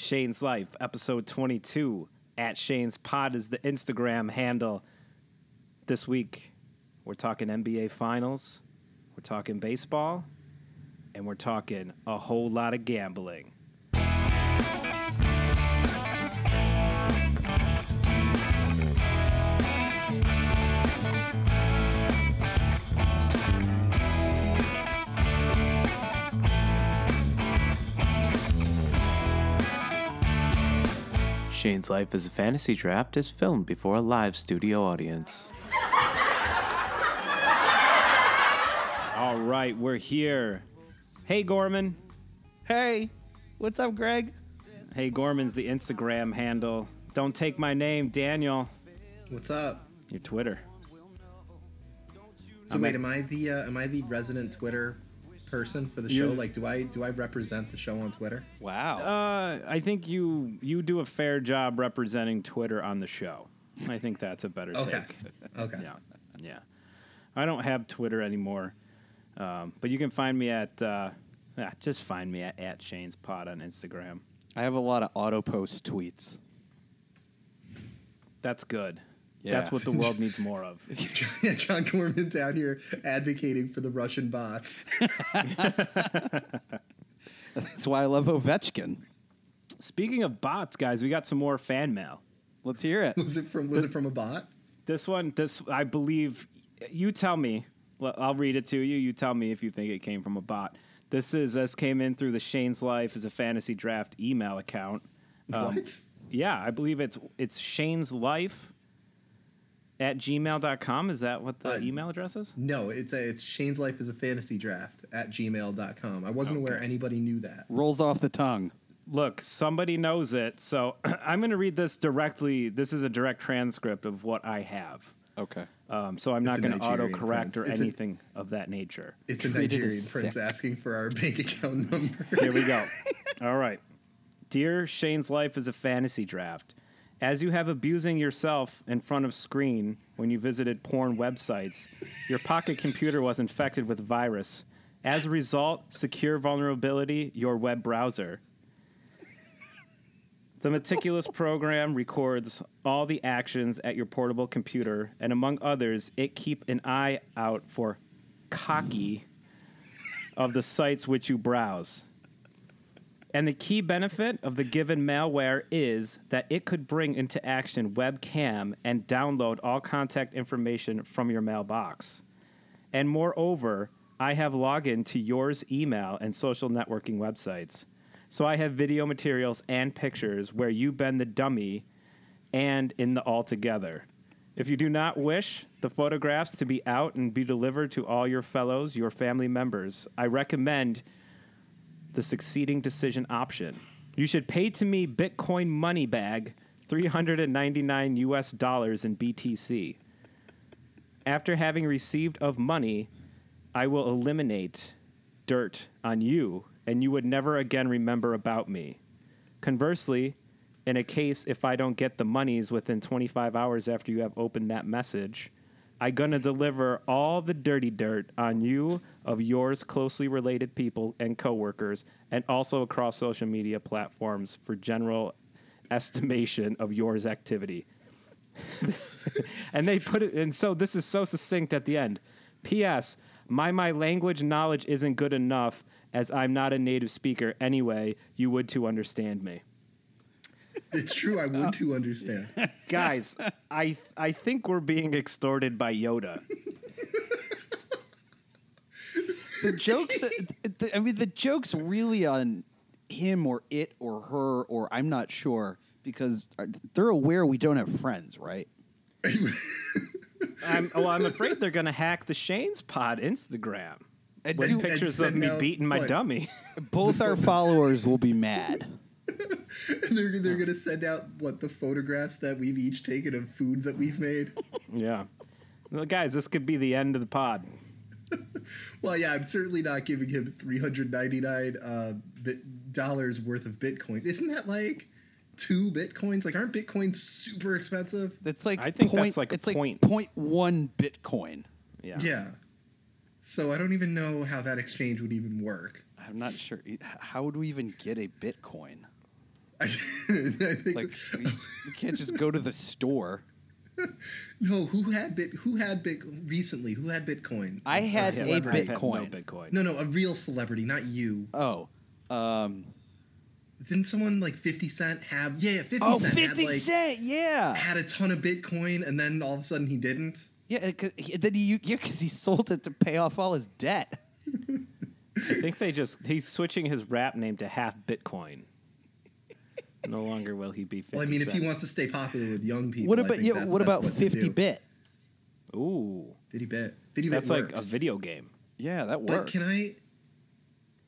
Shane's Life, episode 22. At Shane's Pod is the Instagram handle. This week, we're talking NBA Finals, we're talking baseball, and we're talking a whole lot of gambling. Shane's Life as a Fantasy Draft is filmed before a live studio audience. All right, we're here. Hey, Gorman. Hey, what's up, Greg? Hey, Gorman's the Instagram handle. Don't take my name, Daniel. What's up? Your Twitter. So I'm wait, a- am I the uh, am I the resident Twitter person for the You- show? Like, do I do I represent the show on Twitter? Wow. Uh, I think you you do a fair job representing Twitter on the show. I think that's a better Okay. take. Okay. Yeah, yeah. I don't have Twitter anymore, um, but you can find me at uh, yeah, just find me at, at Shane's Pod on Instagram. I have a lot of auto post tweets. That's good. Yeah. That's what the world needs more of. yeah, John Gorman's out here advocating for the Russian bots. That's why I love Ovechkin. Speaking of bots, guys, we got some more fan mail. Let's hear it. Was it from Was it from a bot? This one, this I believe. You tell me. I'll read it to you. You tell me if you think it came from a bot. This is this came in through the Shane's Life as a fantasy draft email account. Um, what? Yeah, I believe it's it's Shane's Life at gmail.com. Is that what the Uh, email address is? No, it's a, it's Shane's life is a fantasy draft at gmail.com. I wasn't aware anybody knew that. Rolls off the tongue. Look, somebody knows it, so I'm going to read this directly. This is a direct transcript of what I have. Okay. Um, so I'm not It's a going to Nigerian autocorrect prince. or It's a- anything of that nature. It's a Treated as Nigerian prince sick. asking for our bank account number. Here we go. All right. Dear Shane's Life is a fantasy draft. As you have abusing yourself in front of screen when you visited porn websites, your pocket computer was infected with virus. As a result, secure vulnerability your web browser. The meticulous program records all the actions at your portable computer, and among others, it keep an eye out for cocky of the sites which you browse. And the key benefit of the given malware is that it could bring into action webcam and download all contact information from your mailbox. And moreover, I have login to yours email and social networking websites. So I have video materials and pictures where you bend the dummy and in the altogether. If you do not wish the photographs to be out and be delivered to all your fellows, your family members, I recommend the succeeding decision option. You should pay to me Bitcoin money bag, 399 US dollars in BTC. After having received of money, I will eliminate dirt on you and you would never again remember about me. Conversely, in a case if I don't get the monies within 25 hours after you have opened that message, I gonna deliver all the dirty dirt on you of yours closely related people and coworkers, and also across social media platforms for general estimation of yours activity. and they put it, and so this is so succinct at the end. P.S. My my language knowledge isn't good enough, as I'm not a native speaker. Anyway, you would to understand me. it's true. I would oh. too understand. guys, I I think we're being extorted by Yoda. The jokes. Uh, the, I mean, the jokes really on him or it or her or I'm not sure because uh, they're aware we don't have friends, right? I'm well. I'm afraid they're gonna hack the Shane's Pod Instagram And with do- pictures and of me out, beating my what? dummy. both our followers will be mad. and they're they're gonna send out what the photographs that we've each taken of food that we've made. yeah, well, guys, this could be the end of the pod. Well, yeah, I'm certainly not giving him 399 uh, bit dollars worth of Bitcoin. Isn't that like two bitcoins? Like, aren't bitcoins super expensive? It's like I think that's point- like a it's point. like point one Bitcoin. Yeah. Yeah. So I don't even know how that exchange would even work. I'm not sure. How would we even get a Bitcoin? I, I think Like you, you can't just go to the store. no. Who had bit? Who had bit recently? Who had Bitcoin? I had Yeah, a I've had Bitcoin. No Bitcoin. no, no, a real celebrity, not you. Oh, um, Didn't someone like Fifty Cent have? Yeah, yeah, Fifty oh, Cent 50 had, like, Cent, yeah, had a ton of Bitcoin, and then all of a sudden he didn't. yeah. 'cause he- Then he, yeah, because he sold it to pay off all his debt. I think they just he's switching his rap name to half Bitcoin. No longer will he be 50 Well, I mean, if he wants to stay popular with young people, What I about think yeah? that's- What about to fifty bit? Ooh, Fifty bit. Fifty bit that's like a video game. Yeah, that works. But can I?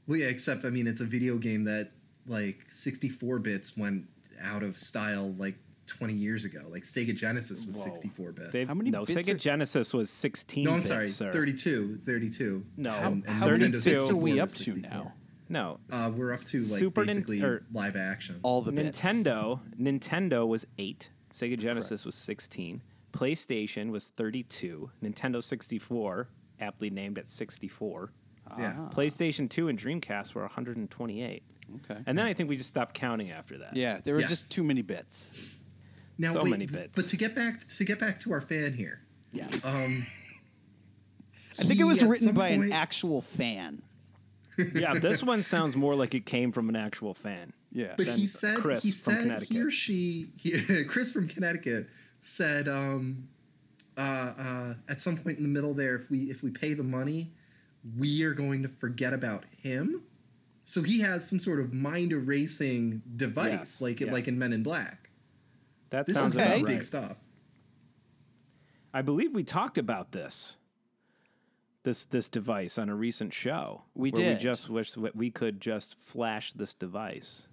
Well, yeah. Except, I mean, it's a video game that like sixty-four bits went out of style like twenty years ago. Like Sega Genesis was Whoa. sixty-four bit. They've- How many no, bits Sega are- Genesis was 16 no, I'm bits, sorry, sir. 32. 32. No, And- and How many bits are we up to 64. now? No, Uh, we're up to like Super Nin- basically or live action. All the bits. Nintendo. Nintendo was eight. Sega Genesis was 16. PlayStation was 32. Nintendo 64, aptly named at 64. yeah. Ah. PlayStation 2 and Dreamcast were 128. Okay. And then I think we just stopped counting after that. Yeah, there were Yes. just too many bits. Now, so wait, many bits. But to get back to get back to our fan here, Yeah. um, I think it was written some by an actual fan. Yeah, this one sounds more like it came from an actual fan. Yeah. But he said Chris he from said Connecticut. he or she he, Chris from Connecticut said um, uh, uh, at some point in the middle there if we if we pay the money we are going to forget about him. So he has some sort of mind erasing device Yes, like yes. like in Men in Black. That This sounds is okay. about big stuff. I believe we talked about this. This this device on a recent show. We where did. We just wish we could just flash this device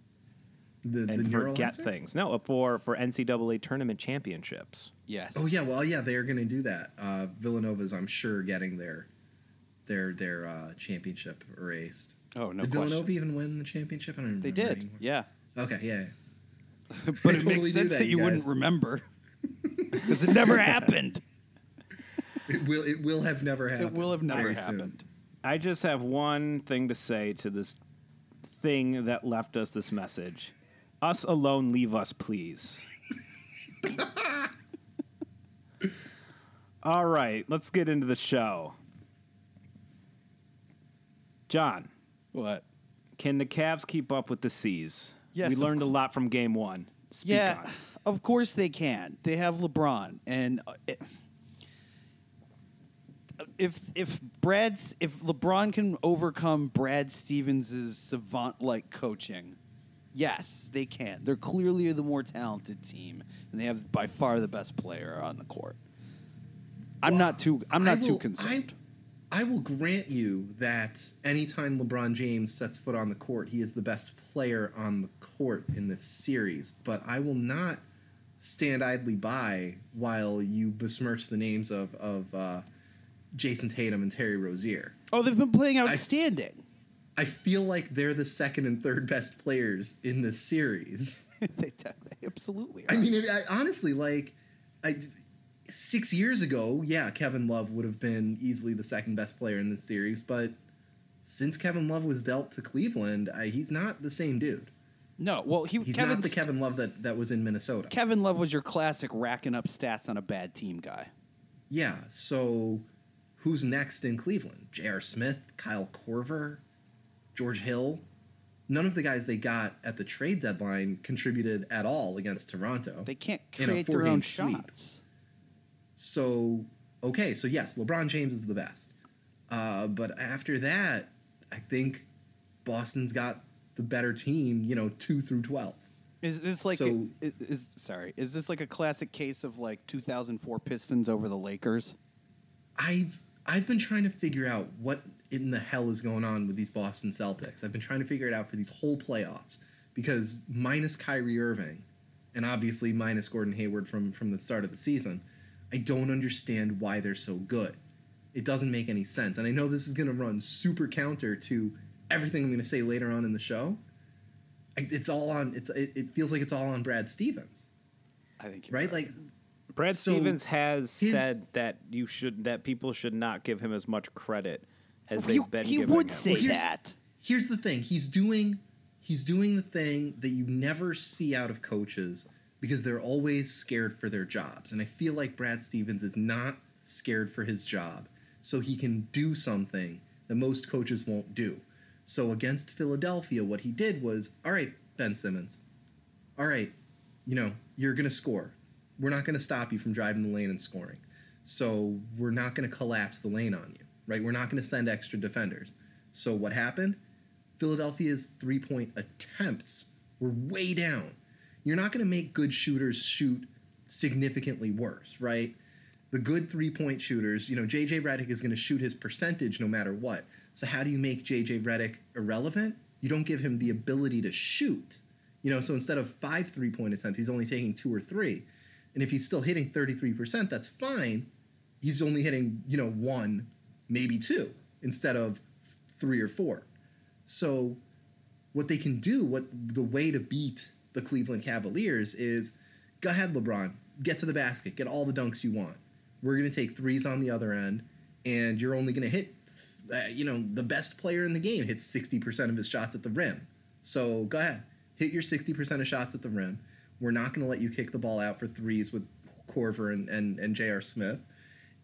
The, the and forget Neuralizer? things. No, for for NCAA tournament championships. Yes. Oh yeah, well yeah, they are going to do that. Uh, Villanova's, I'm sure, getting their their their uh, championship erased. Oh no did question. Villanova even win the championship? I don't They remember did. anymore. Yeah. Okay, yeah. yeah. But I it totally makes sense that, that you you wouldn't remember because it never happened. It will it will have never happened. It will have never very soon. happened. I just have one thing to say to this thing that left us this message. Us alone, leave us, please. All right, let's get into the show. John, What? can the Cavs keep up with the C's? Yes, we of learned a lot from game one. Speak yeah, on. of course they can. They have LeBron, and uh, it- if if Brad's if LeBron can overcome Brad Stevens' savant-like coaching, yes, they can. They're clearly the more talented team, and they have by far the best player on the court. I'm not too. I'm not too concerned. I, I will grant you that anytime LeBron James sets foot on the court, he is the best player on the court in this series. But I will not stand idly by while you besmirch the names of of uh, Jayson Tatum and Terry Rozier. oh, they've been playing outstanding. I feel like they're the second and third best players in this series. they, they absolutely. Are. I mean, I, honestly, like, I, six years ago, yeah, Kevin Love would have been easily the second best player in this series, but since Kevin Love was dealt to Cleveland, I, he's not the same dude. no, well, he He's Kevin's, not the Kevin Love that, that was in Minnesota. Kevin Love was your classic racking up stats on a bad team guy. yeah, so who's next in Cleveland? J.R. Smith, Kyle Korver, George Hill. None of the guys they got at the trade deadline contributed at all against Toronto. They can't In a create their own sweep. shots. So, okay, so yes, LeBron James is the best. Uh, but after that, I think Boston's got the better team, you know, 2 through 12. Is this like So- a, is, is sorry? Is this like a classic case of like 2004 Pistons over the Lakers? I've I've been trying to figure out what in the hell is going on with these Boston Celtics. I've been trying to figure it out for these whole playoffs because minus Kyrie Irving and obviously minus Gordon Hayward from from the start of the season, I don't understand why they're so good. It doesn't make any sense. And I know this is going to run super counter to everything I'm going to say later on in the show. It's all on it's it, it feels like it's all on Brad Stevens. I think you're Right? Like Brad So, Stevens has his- said that you should that people should not give him as much credit as he, they've been he giving would him. say Well, here's- that. here's the thing he's doing he's doing the thing that you never see out of coaches because they're always scared for their jobs. And I feel like Brad Stevens is not scared for his job, so he can do something that most coaches won't do. So against Philadelphia, what he did was, all right, Ben Simmons, all right, you know, you're going to score. We're not going to stop you from driving the lane and scoring. So we're not going to collapse the lane on you, right? We're not going to send extra defenders. So what happened? Philadelphia's three point attempts were way down. You're not going to make good shooters shoot significantly worse, right? The good three point shooters, you know, JJ Redick is going to shoot his percentage no matter what. So, how do you make JJ Redick irrelevant? You don't give him the ability to shoot. You know, so instead of five three point attempts, he's only taking two or three. And if he's still hitting 33%, that's fine. He's only hitting, you know, one, maybe two, instead of three or four. So, what they can do, what the way to beat the Cleveland Cavaliers is go ahead, LeBron, get to the basket, get all the dunks you want. We're going to take threes on the other end, and you're only going to hit, uh, you know, the best player in the game hits 60% of his shots at the rim. So go ahead, hit your 60% of shots at the rim. We're not going to let you kick the ball out for threes with Korver and, and, and J.R. Smith.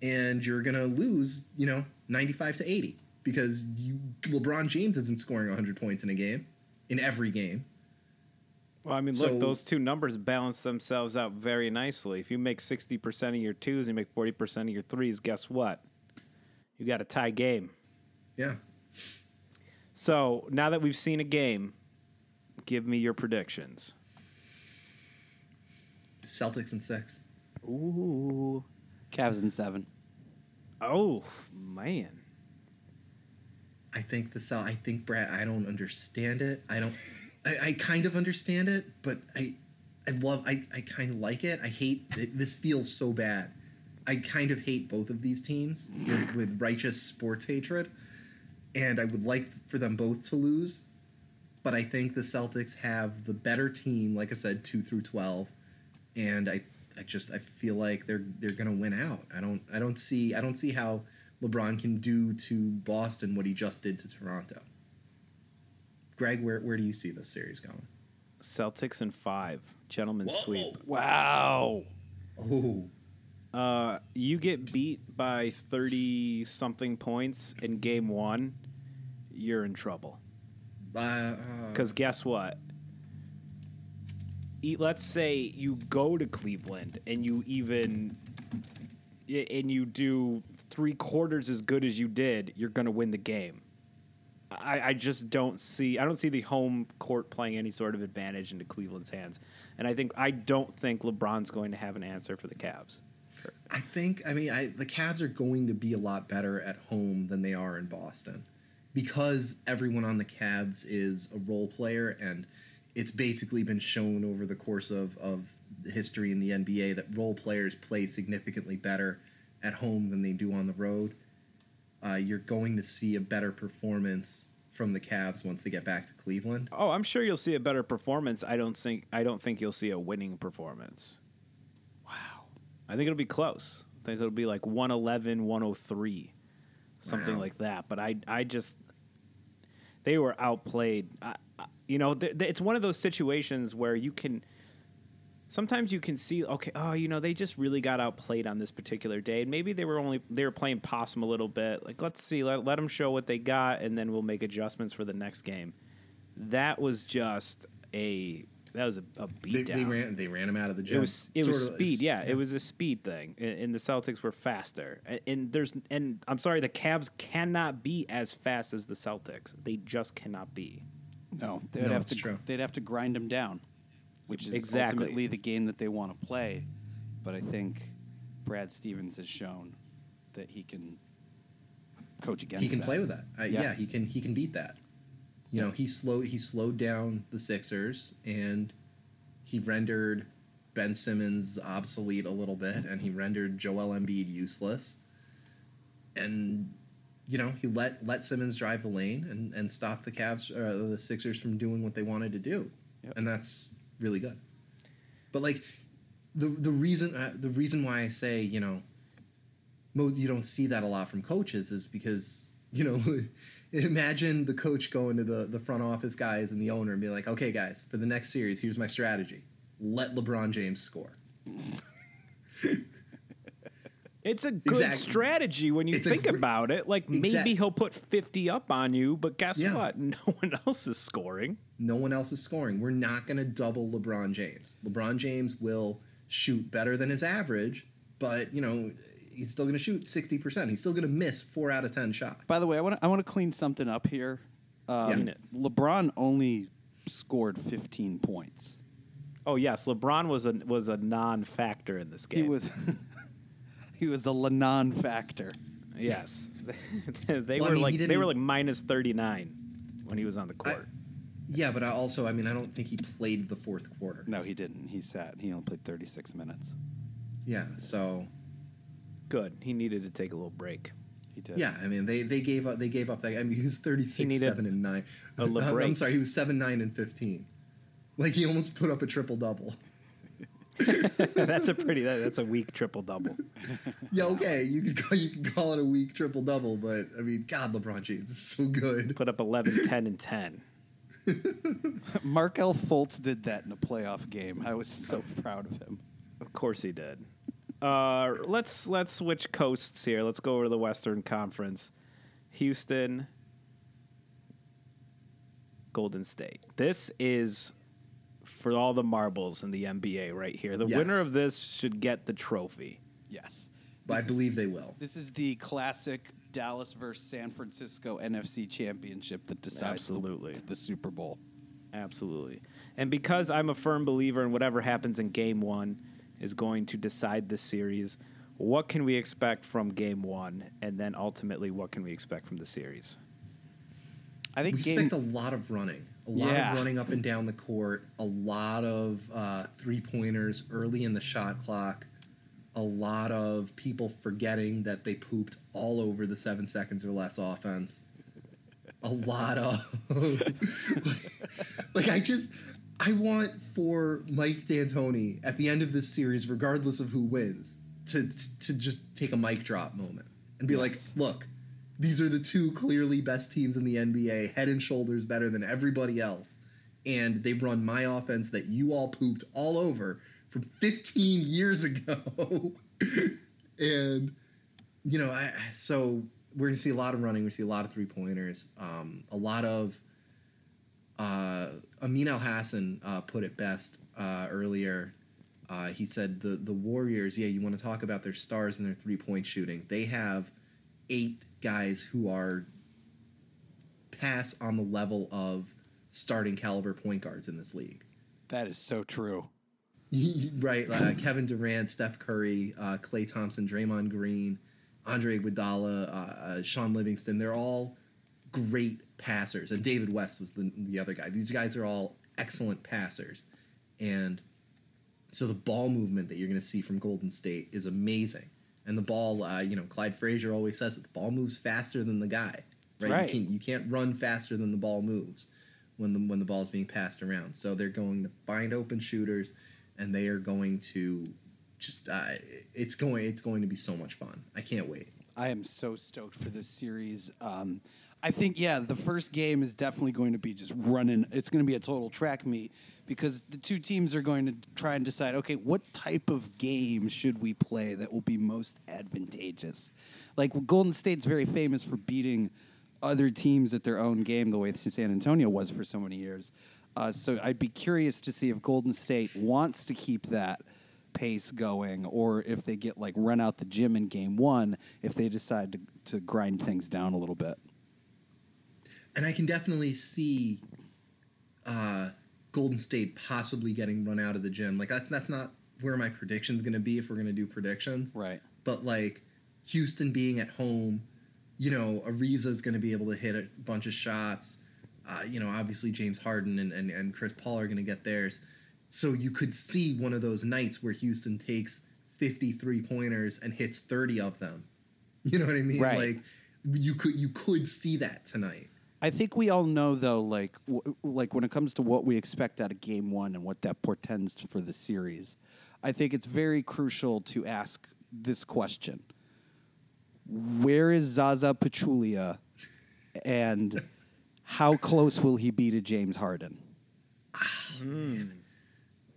And you're going to lose, you know, 95 to 80 because you, LeBron James isn't scoring 100 points in a game, in every game. Well, I mean, So- look, those two numbers balance themselves out very nicely. If you make 60% of your twos and you make 40% of your threes, guess what? You got a tie game. Yeah. So now that we've seen a game, give me your predictions. Celtics and six. Ooh. Cavs in seven. Oh, man. I think the Cel- I think Brad. I don't understand it. I don't. I, I kind of understand it, but I, I love. I, I kind of like it. I hate. It, this feels so bad. I kind of hate both of these teams with, with righteous sports hatred, and I would like for them both to lose. But I think the Celtics have the better team. Like I said, two through twelve, and I. I just I feel like they're they're gonna win out. I don't I don't see I don't see how LeBron can do to Boston what he just did to Toronto. Greg, where where do you see this series going? Celtics in five. Gentlemen sweep. Wow. Oh, Uh, you get beat by 30 something points in game one, you're in trouble. uh, Because guess what? Let's say you go to Cleveland and you even and you do three quarters as good as you did, you're going to win the game. I, I just don't see. I don't see the home court playing any sort of advantage into Cleveland's hands, and I think I don't think LeBron's going to have an answer for the Cavs. I think I mean I, the Cavs are going to be a lot better at home than they are in Boston because everyone on the Cavs is a role player and it's basically been shown over the course of, of history in the NBA that role players play significantly better at home than they do on the road. Uh, you're going to see a better performance from the Cavs once they get back to Cleveland. Oh, I'm sure you'll see a better performance. I don't think. I don't think you'll see a winning performance. Wow. I think it'll be close. I think it'll be like 111, 103, something Wow. like that. But I, I just, they were outplayed. I, I, you know, th- th- it's one of those situations where you can, sometimes you can see, okay, oh, you know, they just really got outplayed on this particular day. And maybe they were only, they were playing possum a little bit. Like, let's see, let, let them show what they got, and then we'll make adjustments for the next game. That was just a, that was a, a They, beatdown. they ran they ran him out of the gym. It was it was Sorta- speed, yeah, It was a speed thing, and, and the Celtics were faster. And, and there's and I'm sorry, the Cavs cannot be as fast as the Celtics. They just cannot be. No, they'd No, have to. true. They'd have to grind them down, which is Exactly. ultimately the game that they want to play. But I think Brad Stevens has shown that he can coach against. he can that. play with that. Uh, Yeah. yeah. he can. He can beat that. You know, he slowed he slowed down the Sixers and he rendered Ben Simmons obsolete a little bit, and he rendered Joel Embiid useless. And you know, he let let Simmons drive the lane and and stop the Cavs, uh, the Sixers from doing what they wanted to do, Yep. and that's really good. But like the the reason uh, the reason why I say you know mo- you don't see that a lot from coaches is because you know imagine the coach going to the, the front office guys and the owner and be like, okay, guys, for the next series, here's my strategy. Let LeBron James score. It's a good Exactly. strategy when you It's think gr- about it. Like maybe he'll put 50 up on you, but guess Yeah. what? No one else is scoring. No one else is scoring. We're not going to double LeBron James. LeBron James will shoot better than his average, but, you know, he's still going to shoot 60%. He's still going to miss four out of 10 shots. By the way, I want to I want to clean something up here. Um, Yeah. LeBron only scored 15 points. Oh yes, LeBron was a was a non-factor in this game. He was he was a non factor. yes. they Well, I were mean, he like they didn't- were like minus 39 when he was on the court. Yeah, but I also, I mean, I don't think he played the fourth quarter. No, he didn't. He sat. He only played 36 minutes. Yeah, so Good. He needed to take a little break. He did. Yeah, I mean they they gave up they gave up that. I mean he was thirty He six needed seven and nine. a I'm, I'm break. sorry, he was seven nine and fifteen. Like he almost put up a triple double. that's a pretty that, that's a weak triple double. Yeah, okay, you could call, you could call it a weak triple double, but I mean, God, LeBron James is so good. Put up 11, 10 and 10. Markelle Fultz did that in a playoff game. I was so proud of him. Of course he did. Uh, let's let's switch coasts here. Let's go over to the Western Conference. Houston, Golden State. This is for all the marbles in the NBA right here. The Yes. winner of this should get the trophy. Yes. But I believe they will. This is the classic Dallas versus San Francisco NFC championship that decides the- Absolutely. the, Super Bowl. Absolutely. And because I'm a firm believer in whatever happens in game one is going to decide this series, what can we expect from game one? And then ultimately, what can we expect from the series? I think We game, expect a lot of running, a lot Yeah. of running up and down the court, a lot of uh, three pointers early in the shot clock, a lot of people forgetting that they pooped all over the seven seconds or less offense. A lot of like I just I want for Mike D'Antoni at the end of this series, regardless of who wins, to to just take a mic drop moment and be like, look, these are the two clearly best teams in the NBA, head and shoulders better than everybody else. And they've run my offense that you all pooped all over from 15 years ago. and, you know, I, so we're going to see a lot of running. To see a lot of three pointers, um, a lot of. Uh, Amin Elhassan uh, put it best uh, earlier. Uh, he said the the Warriors, yeah, you want to talk about their stars and their three point shooting. They have eight guys who are pass on the level of starting caliber point guards in this league. that is so true. right, uh, Kevin Durant, Steph Curry, uh, Klay Thompson, Draymond Green, Andre Iguodala, uh, uh, Shaun Livingston. They're all great passers, and David West was the the other guy. These guys are all excellent passers, and so the ball movement that you're going to see from Golden State is amazing. And the ball, uh, you know, Clyde Frazier always says that the ball moves faster than the guy. Right? Right. You, can't, you can't run faster than the ball moves when the when the ball is being passed around. So they're going to find open shooters, and they are going to just uh, it's going it's going to be so much fun. I can't wait. I am so stoked for this series. Um, I think, yeah, the first game is definitely going to be just running. It's going to be a total track meet because the two teams are going to try and decide, okay, what type of game should we play that will be most advantageous? Like Golden State's very famous for beating other teams at their own game, the way San Antonio was for so many years. Uh, so I'd be curious to see if Golden State wants to keep that pace going, or if they get like run out the gym in game one, if they decide to, to grind things down a little bit. And I can definitely see uh, Golden State possibly getting run out of the gym. Like that's that's not where my prediction's going to be if we're going to do predictions. Right. But like Houston being at home, you know, Ariza's going to be able to hit a bunch of shots. Uh, you know, obviously James Harden and, and, and Chris Paul are going to get theirs. So you could see one of those nights where Houston takes 53 pointers and hits 30 of them. You know what I mean? Right. Like you could you could see that tonight. I think we all know though, like w- like when it comes to what we expect out of Game One and what that portends for the series, I think it's very crucial to ask this question: Where is Zaza Pachulia and how close will he be to James Harden?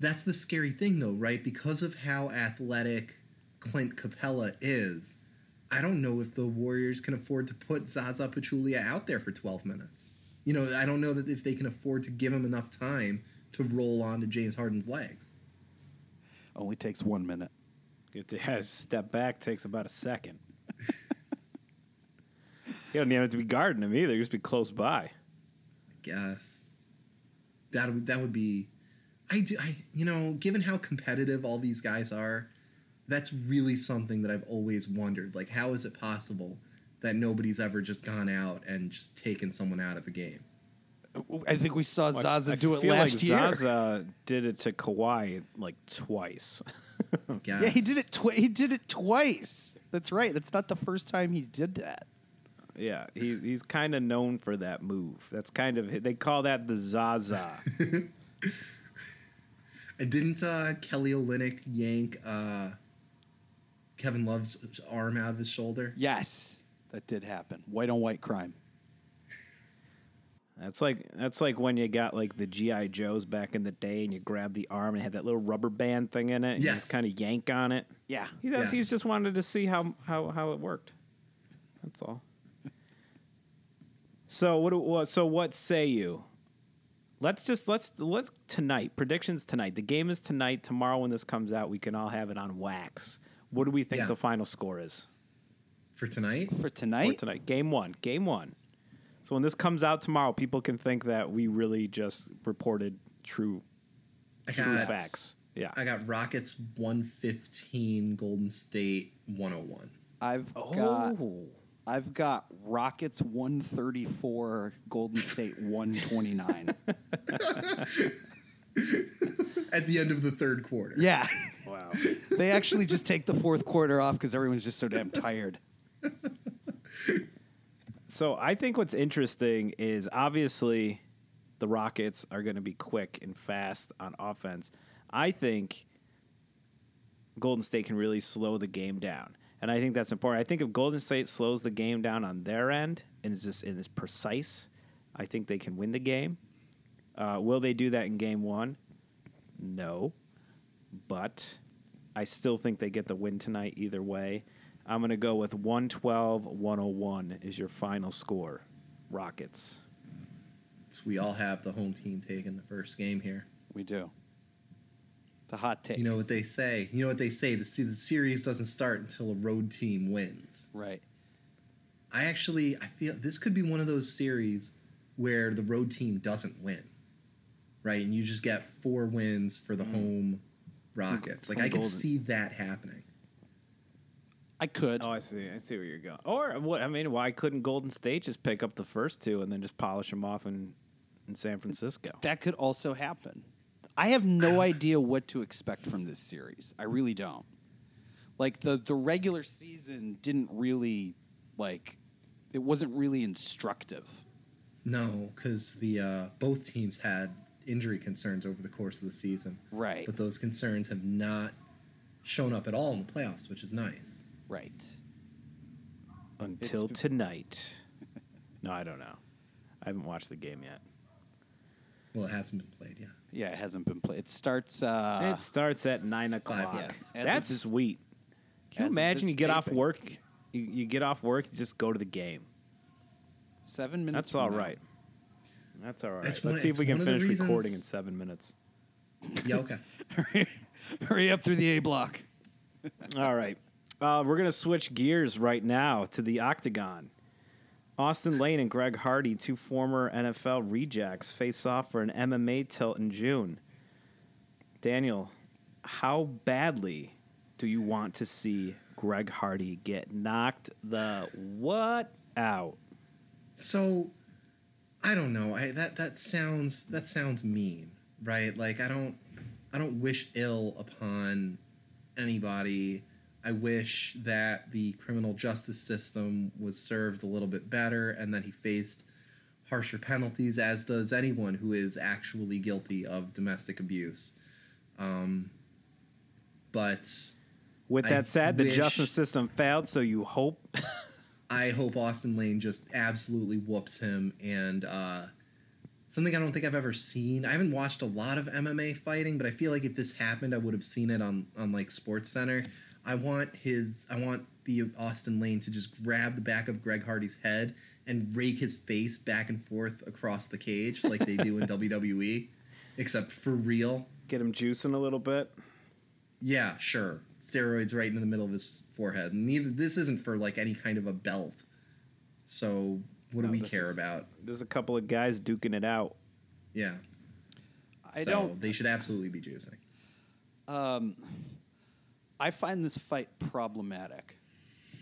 That's the scary thing, though, right? Because of how athletic Clint Capela is, I don't know if the Warriors can afford to put Zaza Pachulia out there for 12 minutes. You know, I don't know that if they can afford to give him enough time to roll onto James Harden's legs. Only takes one minute. Get to yeah, step back takes about a second. you don't even have to be guarding him either. You just be close by. I guess that would that would be. I do. I you know, given how competitive all these guys are, that's really something that I've always wondered. Like, how is it possible that nobody's ever just gone out and just taken someone out of a game? I think we saw Zaza I do it feel last like year. Zaza did it to Kawhi like twice. Yeah, he did it. Twi- he did it twice. That's right. That's not the first time he did that. yeah, he, he's kind of known for that move. That's kind of they call that the Zaza. And didn't uh, Kelly Olynyk yank uh, Kevin Love's arm out of his shoulder? Yes, that did happen. White on white crime. That's like that's like when you got like the GI Joes back in the day, and you grab the arm and it had that little rubber band thing in it. And You just kind of yank on it. Yeah. He, was- he just wanted to see how, how, how it worked. That's all. so what, what? So what say you? Let's just let's let's tonight predictions tonight. The game is tonight. Tomorrow when this comes out, we can all have it on wax. What do we think Yeah. the final score is For tonight? For for tonight, tonight? Game one. Game one. So when this comes out tomorrow, people can think that we really just reported true I true got, facts. Yeah. I got Rockets 115, Golden State 101. I've oh. got I've got Rockets 134, Golden State 129. At the end of the third quarter. yeah. wow. They actually just take the fourth quarter off because everyone's just so damn tired. So I think what's interesting is obviously the Rockets are going to be quick and fast on offense. I think Golden State can really slow the game down. And I think that's important. I think if Golden State slows the game down on their end and is just and is precise, I think they can win the game. Uh, will they do that in game one? No. But I still think they get the win tonight either way. I'm going to go with 112 101 is your final score. Rockets. So we all have the home team taking the first game here. We do. It's a hot take. You know what they say? You know what they say? The, the series doesn't start until a road team wins. right. I actually I feel this could be one of those series where the road team doesn't win. Right? And you just get four wins for the home Rockets. Like From I could see that happening. I could. Oh, I see. I see where you're going. Or what? I mean, why couldn't Golden State just pick up the first two and then just polish them off in in San Francisco? That could also happen. I have no idea what to expect from this series. I really don't. Like the the regular season didn't really like it wasn't really instructive. No, because the uh, both teams had injury concerns over the course of the season. Right. But those concerns have not shown up at all in the playoffs, which is nice. Right. Until It's- tonight. No, I don't know. I haven't watched the game yet. Well, it hasn't been played yet. Yeah, it hasn't been played. It starts uh it starts at nine o'clock. yeah. That's this- sweet. Can you imagine you get off work, you, you get off work, you just go to the game. 7 minutes. That's all now. right. That's all right. That's Let's one- see if we can one of the finish recording in seven minutes. Yeah, okay. Hurry, hurry up through the A block. All right. Uh, we're going to switch gears right now to the octagon. Austen Lane and Greg Hardy, two former NFL rejects, face off for an MMA tilt in June. Daniel, how badly do you want to see Greg Hardy get knocked the what out? So, I don't know. I that that sounds that sounds mean, right? Like I don't I don't wish ill upon anybody. I wish that the criminal justice system was served a little bit better and that he faced harsher penalties as does anyone who is actually guilty of domestic abuse. Um but With I that said, the justice system failed, so you hope I hope Austen Lane just absolutely whoops him and uh, something I don't think I've ever seen. I haven't watched a lot of MMA fighting, but I feel like if this happened, I would have seen it on on like Sports Center. I want his I want the Austen Lane to just grab the back of Greg Hardy's head and rake his face back and forth across the cage like they do in WWE, except for real. Get him juicing a little bit. Yeah, sure. Steroids right in the middle of his forehead. Neither this isn't for like any kind of a belt. So what No, do we care is- about? There's a couple of guys duking it out. Yeah. I So don't. They should absolutely be juicing. Um, I find this fight problematic,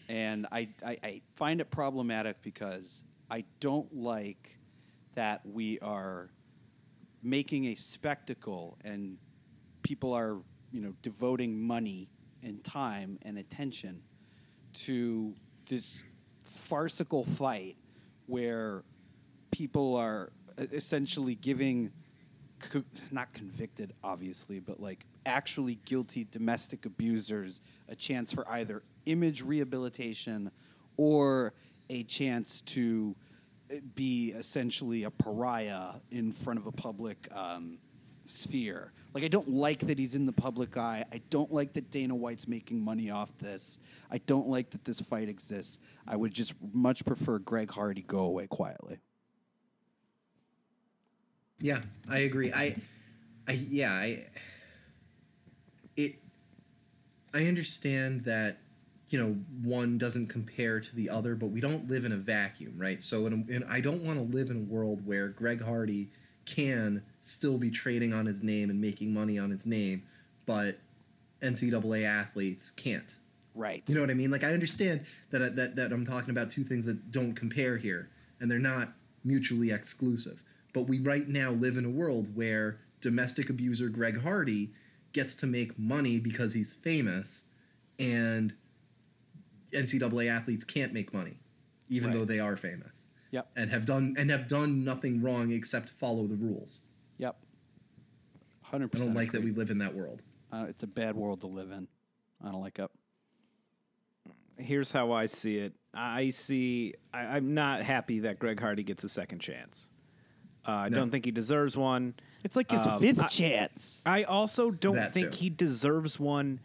and I, I, I find it problematic because I don't like that we are making a spectacle and people are you know devoting money and time and attention to this farcical fight where people are essentially giving co- not convicted obviously but like actually guilty domestic abusers a chance for either image rehabilitation or a chance to uh, be essentially a pariah in front of a public um, sphere. Like, I don't like that he's in the public eye. I don't like that Dana White's making money off this. I don't like that this fight exists. I would just much prefer Greg Hardy go away quietly. Yeah, I agree. I, I yeah, I. It. I understand that, you know, one doesn't compare to the other, but we don't live in a vacuum, right? So, and I don't want to live in a world where Greg Hardy can still be trading on his name and making money on his name, but NCAA athletes can't. Right. You know what I mean? Like I understand that uh, that that I'm talking about two things that don't compare here, and they're not mutually exclusive. But we right now live in a world where domestic abuser Greg Hardy gets to make money because he's famous, and NCAA athletes can't make money, even Right. though they are famous Yep. and have done and have done nothing wrong except follow the rules. Yep. Hundred I don't like that we live in that world. Uh, it's a bad world to live in. I don't like it. Here's how I see it. I see. I, I'm not happy that Greg Hardy gets a second chance. Uh, I No. don't think he deserves one. It's like his Um, fifth I- chance. I also don't That think too. he deserves one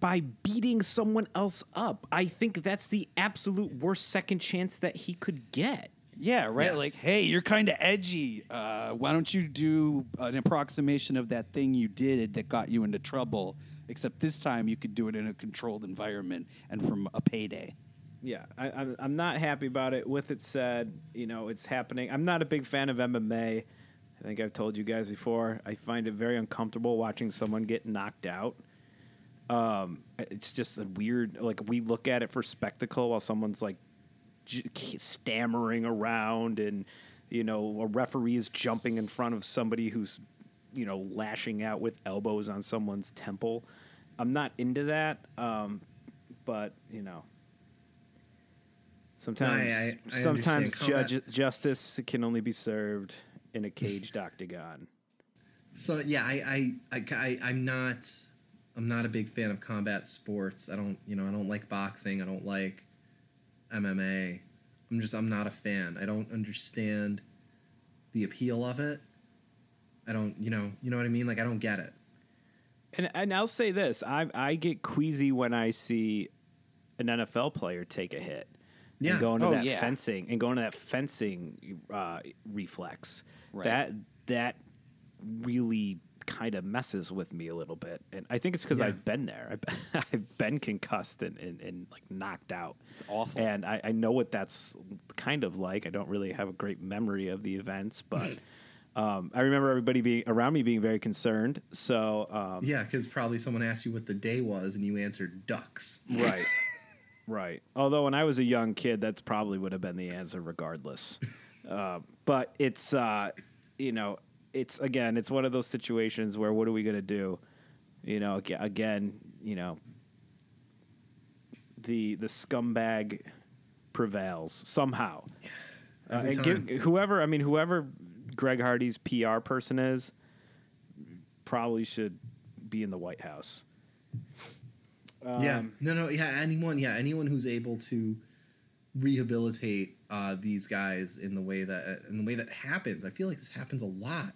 by beating someone else up. I think that's the absolute worst second chance that he could get. Yeah, right. Yes. Like, hey, you're kind of edgy. Uh, why don't you do an approximation of that thing you did that got you into trouble? Except this time you could do it in a controlled environment and from a payday. Yeah, I, I'm, I'm not happy about it. With it said, you know, it's happening. I'm not a big fan of MMA. I think I've told you guys before. I find it very uncomfortable watching someone get knocked out. Um, it's just a weird. Like we look at it for spectacle while someone's like stammering around, and you know, a referee is jumping in front of somebody who's, you know, lashing out with elbows on someone's temple. I'm not into that. Um, but you know. Sometimes, I- I sometimes understand. judge, justice can only be served in a caged octagon. So yeah, I, I, I, I, I'm not, I'm not a big fan of combat sports. I don't, you know, I don't like boxing. I don't like MMA. I'm just, I'm not a fan. I don't understand the appeal of it. I don't, you know, you know what I mean? Like I don't get it. And and I'll say this: I I get queasy when I see an NFL player take a hit Yeah. and go into Oh, that yeah. fencing and go into that fencing uh, reflex. Right. That that really kind of messes with me a little bit, and I think it's because Yeah. I've been there. I've, I've been concussed and, and, and like knocked out. It's awful. and I, I know what that's kind of like. I don't really have a great memory of the events, but. Um, I remember everybody being around me being very concerned. So um, Yeah, because probably someone asked you what the day was and you answered ducks. Right. right. Although when I was a young kid, that's probably would have been the answer regardless. uh, but it's, uh, you know, it's again, it's one of those situations where what are we going to do? You know, again, you know, the the scumbag prevails somehow. Uh, and give, whoever, I mean, whoever Greg Hardy's PR person is, probably should be in the White House. yeah, Um, no, no, yeah, anyone, yeah, anyone who's able to rehabilitate uh, these guys in the way that in the way that happens. I feel like this happens a lot.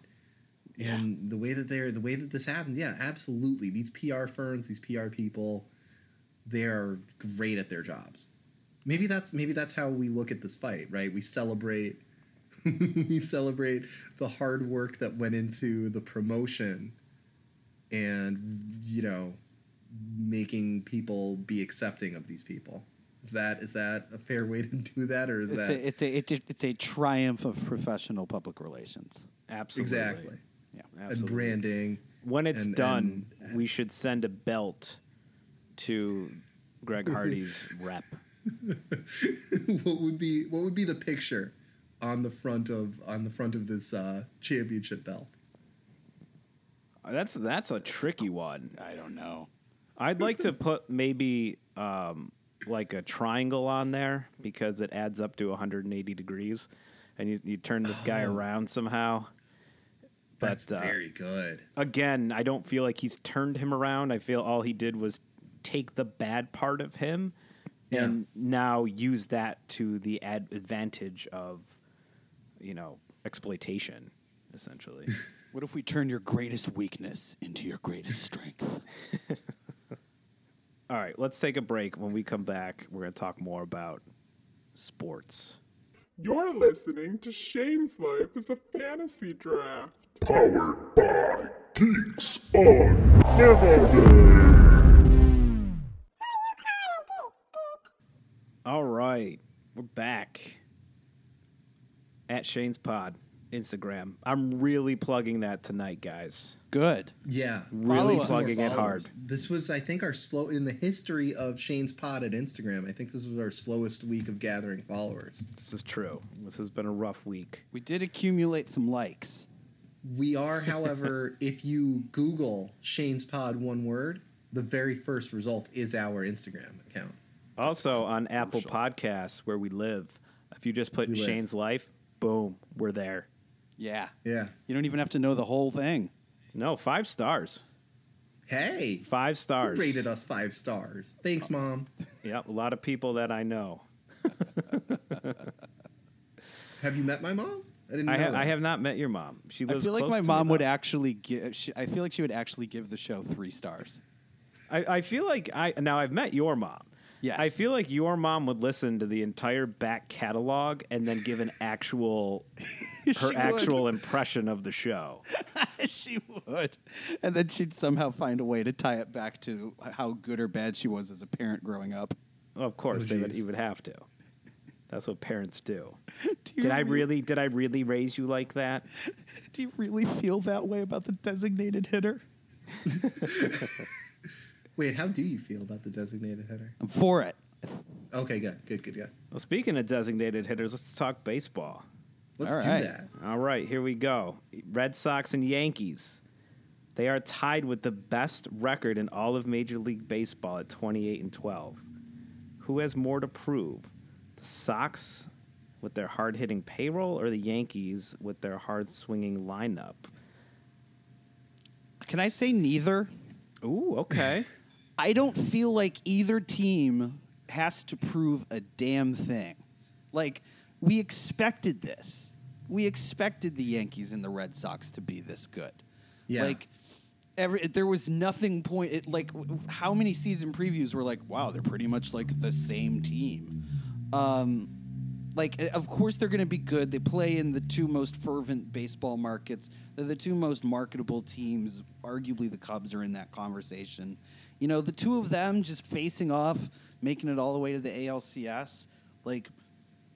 And the way that they're the way that this happens, yeah, absolutely. These PR firms, these PR people, they're great at their jobs. Maybe that's maybe that's how we look at this fight, right? We celebrate we celebrate the hard work that went into the promotion and you know making people be accepting of these people. Is that is that a fair way to do that or is It's that a, it's a it's a it's a triumph of professional public relations. Absolutely. exactly Yeah. and Absolutely. branding? When it's and- done, and- we should send a belt to Greg Hardy's rep. what would be what would be the picture on the front of on the front of this uh, championship belt? That's that's a tricky one. I don't know. I'd like to put maybe um, like a triangle on there because it adds up to 180 degrees, and you, you turn this guy Oh. around somehow. But That's uh, very good. again, I don't feel like he's turned him around. I feel all he did was take the bad part of him Yeah. and now use that to the ad- advantage of, you know, exploitation, essentially. What if we turn your greatest weakness into your greatest strength? all right, let's take a break. When we come back, we're going to talk more about sports. You're listening to Shane's Life as a Fantasy Draft. Powered by Geeks on Monday. All right, we're back at Shane's Pod Instagram. I'm really plugging that tonight, guys. Good. Yeah, Really Follow plugging it hard. This was, I think, our slow in the history of Shane's Pod at Instagram. I think this was our slowest week of gathering followers. This is true. This has been a rough week. We did accumulate some likes. We are, however, if you Google Shane's Pod one word, the very first result is our Instagram account. Also on Apple Podcasts, where we live, if you just put We live. Shane's Life, boom, we're there. Yeah. Yeah. You don't even have to know the whole thing. No, five stars. Hey, Five who stars. rated us five stars. Thanks, oh. mom. yeah, a lot of people that I know. Have you met my mom? I didn't. I, know ha- that. I have not met your mom. She I lives feel like close my to me, mom would though. actually give. She, I feel like she would actually give the show three stars. I, I feel like I now I've met your mom. Yes. I feel like your mom would listen to the entire back catalog and then give an actual She her would. actual impression of the show. she would, and then she'd somehow find a way to tie it back to how good or bad she was as a parent growing up. Of course, Oh, they would geez. you would have to. That's what parents do. Do Did I really did I really raise you like that? Do you really feel that way about the designated hitter? Wait, how do you feel about the designated hitter? I'm for it. Okay, good, good, good, good. Well, speaking of designated hitters, let's talk baseball. Let's All do right. that. All right, here we go. Red Sox and Yankees. They are tied with the best record in all of Major League Baseball at 28 and 12. Who has more to prove? The Sox with their hard hitting payroll or the Yankees with their hard swinging lineup? Can I say neither? Ooh, okay. I don't feel like either team has to prove a damn thing. Like, we expected this. We expected the Yankees and the Red Sox to be this good. Yeah. Like, every there was nothing point. It, like, w- how many season previews were like, wow, they're pretty much like the same team. Um, like, uh, of course they're going to be good. They play in the two most fervent baseball markets. They're the two most marketable teams. Arguably, the Cubs are in that conversation. You know, the two of them just facing off, making it all the way to the ALCS. Like,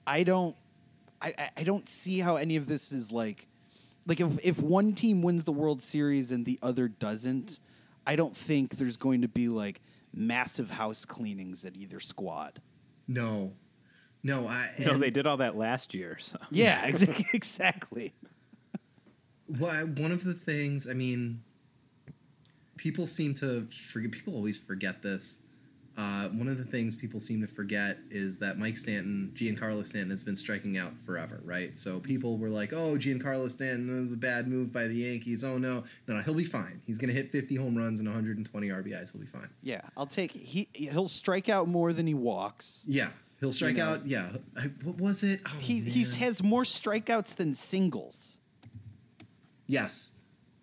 I don't, I- I don't see how any of this is like, like if if one team wins the World Series and the other doesn't, I don't think there's going to be like massive house cleanings at either squad. No, no, I. no, they did all that last year. So. Yeah, exactly. exactly. Well, one of the things, I mean, people seem to forget. People always forget this. Uh, one of the things people seem to forget is that Mike Stanton, Giancarlo Stanton, has been striking out forever, right? So people were like, "Oh, Giancarlo Stanton that was a bad move by the Yankees. Oh no, no, no, he'll be fine. He's going to hit 50 home runs and 120 RBIs. He'll be fine." Yeah, I'll take he he'll strike out more than he walks. Yeah, He'll strike know. out. Yeah. I, what was it? Oh, He he's has more strikeouts than singles. Yes.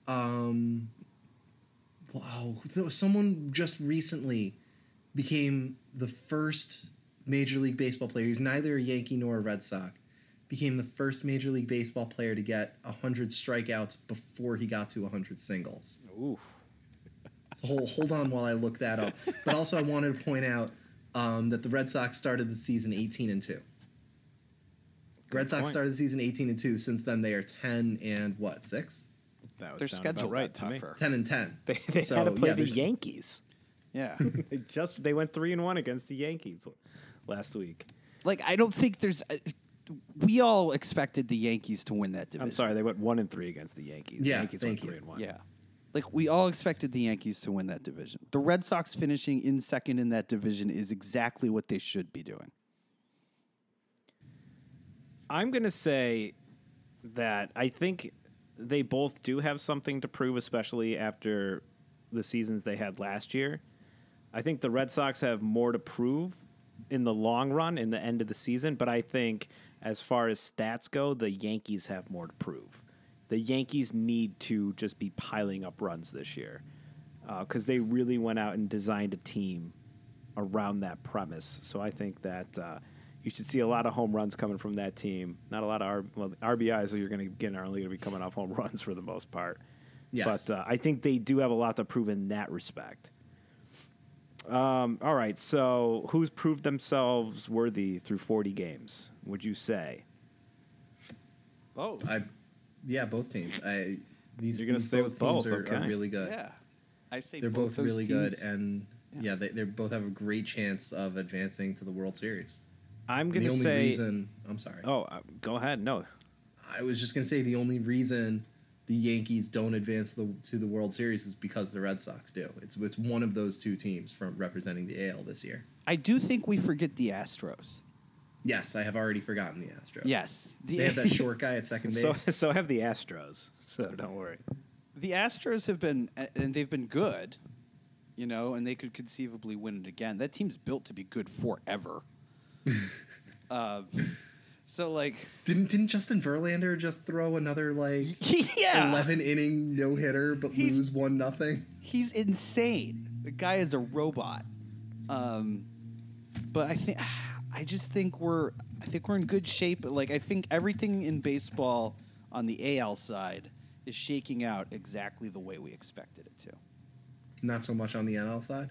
Um. Wow. Someone just recently became the first Major League Baseball player. He's neither a Yankee nor a Red Sox. Became the first Major League Baseball player to get hundred strikeouts before he got to hundred singles. Ooh. So hold, hold on while I look that up. But also, I wanted to point out um, that the Red Sox started the season 18 and 2. Red Sox point. started the season 18 and 2. Since then, they are 10 and what, 6? That would Their sound about schedule right to me. tougher. 10 and 10. They, they So, had to play yeah, the there's- Yankees. Yeah. They just they went three and one against the Yankees last week. like I don't think there's. uh we all expected the Yankees to win that division. I'm sorry, they went one and three against the Yankees. Yeah, the Yankees thank went you. three and one. Yeah. Like we all expected the Yankees to win that division. The Red Sox finishing in second in that division is exactly what they should be doing. I'm going to say that I think they both do have something to prove, especially after the seasons they had last year. I think the Red Sox have more to prove in the long run, in the end of the season, but I think as far as stats go, the Yankees have more to prove. The Yankees need to just be piling up runs this year because they really went out and designed a team around that premise. So I think that uh, you should see a lot of home runs coming from that team. Not a lot of R- well, RBIs that you're going to get are only going to be coming off home runs for the most part. Yes. But uh, I think they do have a lot to prove in that respect. Um, all right, so who's proved themselves worthy through 40 games? Would you say? Oh. I, yeah, both teams. I these, You're gonna these stay both with teams both, are, are really good. Yeah. I say They're both, those really good, and yeah, they they both have a great chance of advancing to the World Series. I'm And going the to only say. reason, I'm sorry. Oh, uh, go ahead. No, I was just gonna say the only reason the Yankees don't advance the, to the World Series is because the Red Sox do. It's it's one of those two teams from representing the AL this year. I do think we forget the Astros. Yes, I have already forgotten the Astros. Yes. The, they have that short guy at second base. so so have the Astros. So don't worry. the Astros have been and they've been good, you know, and they could conceivably win it again. That team's built to be good forever. uh, so like, didn't didn't Justin Verlander just throw another like yeah, eleven inning no hitter but He's- lose one nothing? he's insane. The guy is a robot. Um, but I think I just think we're I think we're in good shape. Like I think everything in baseball on the AL side is shaking out exactly the way we expected it to. Not so much on the NL side.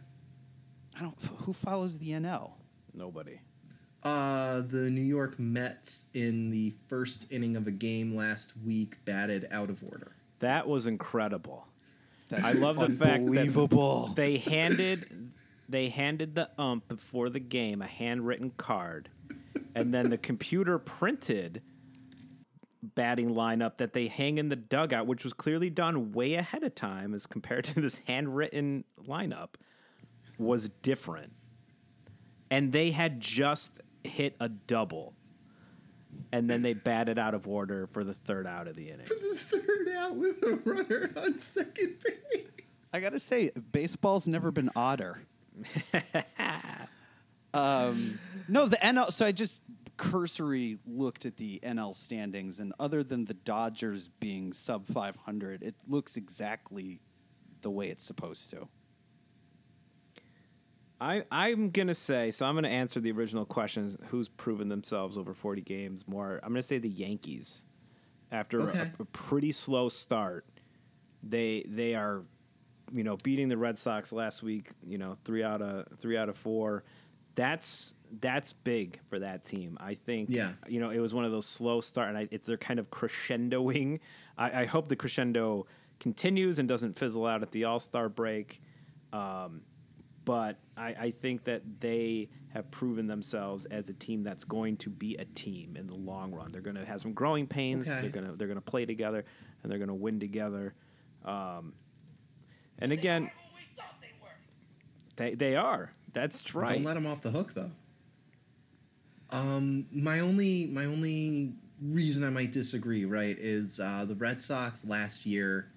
I don't. Who follows the NL? Nobody. Uh, the New York Mets in the first inning of a game last week batted out of order. That was incredible. That's I love the fact that unbelievable. they handed they handed the ump before the game a handwritten card, and then the computer printed batting lineup that they hang in the dugout, which was clearly done way ahead of time as compared to this handwritten lineup, was different. And they had just hit a double. And then they batted out of order for the third out of the inning. The third out with a runner on second base. I gotta say, baseball's never been odder. um, no, the NL. So I just cursory looked at the NL standings, and other than the Dodgers being sub 500, it looks exactly the way it's supposed to. I, I'm gonna say so. I'm gonna answer the original questions. Who's proven themselves over 40 games more? I'm gonna say the Yankees. After Okay. a, a pretty slow start, they they are, you know, beating the Red Sox last week. You know, three out of three out of four. That's that's big for that team. I think. Yeah. You know, it was one of those slow start, and I, it's they're kind of crescendoing. I, I hope the crescendo continues and doesn't fizzle out at the All Star break. Um, but I, I think that they have proven themselves as a team that's going to be a team in the long run. They're going to have some growing pains. Okay. They're going to they're going to play together, and they're going to win together. Um, and again, they they are. That's right. Don't let him off the hook though. Um, my only my only reason I might disagree, right, is uh, the Red Sox last year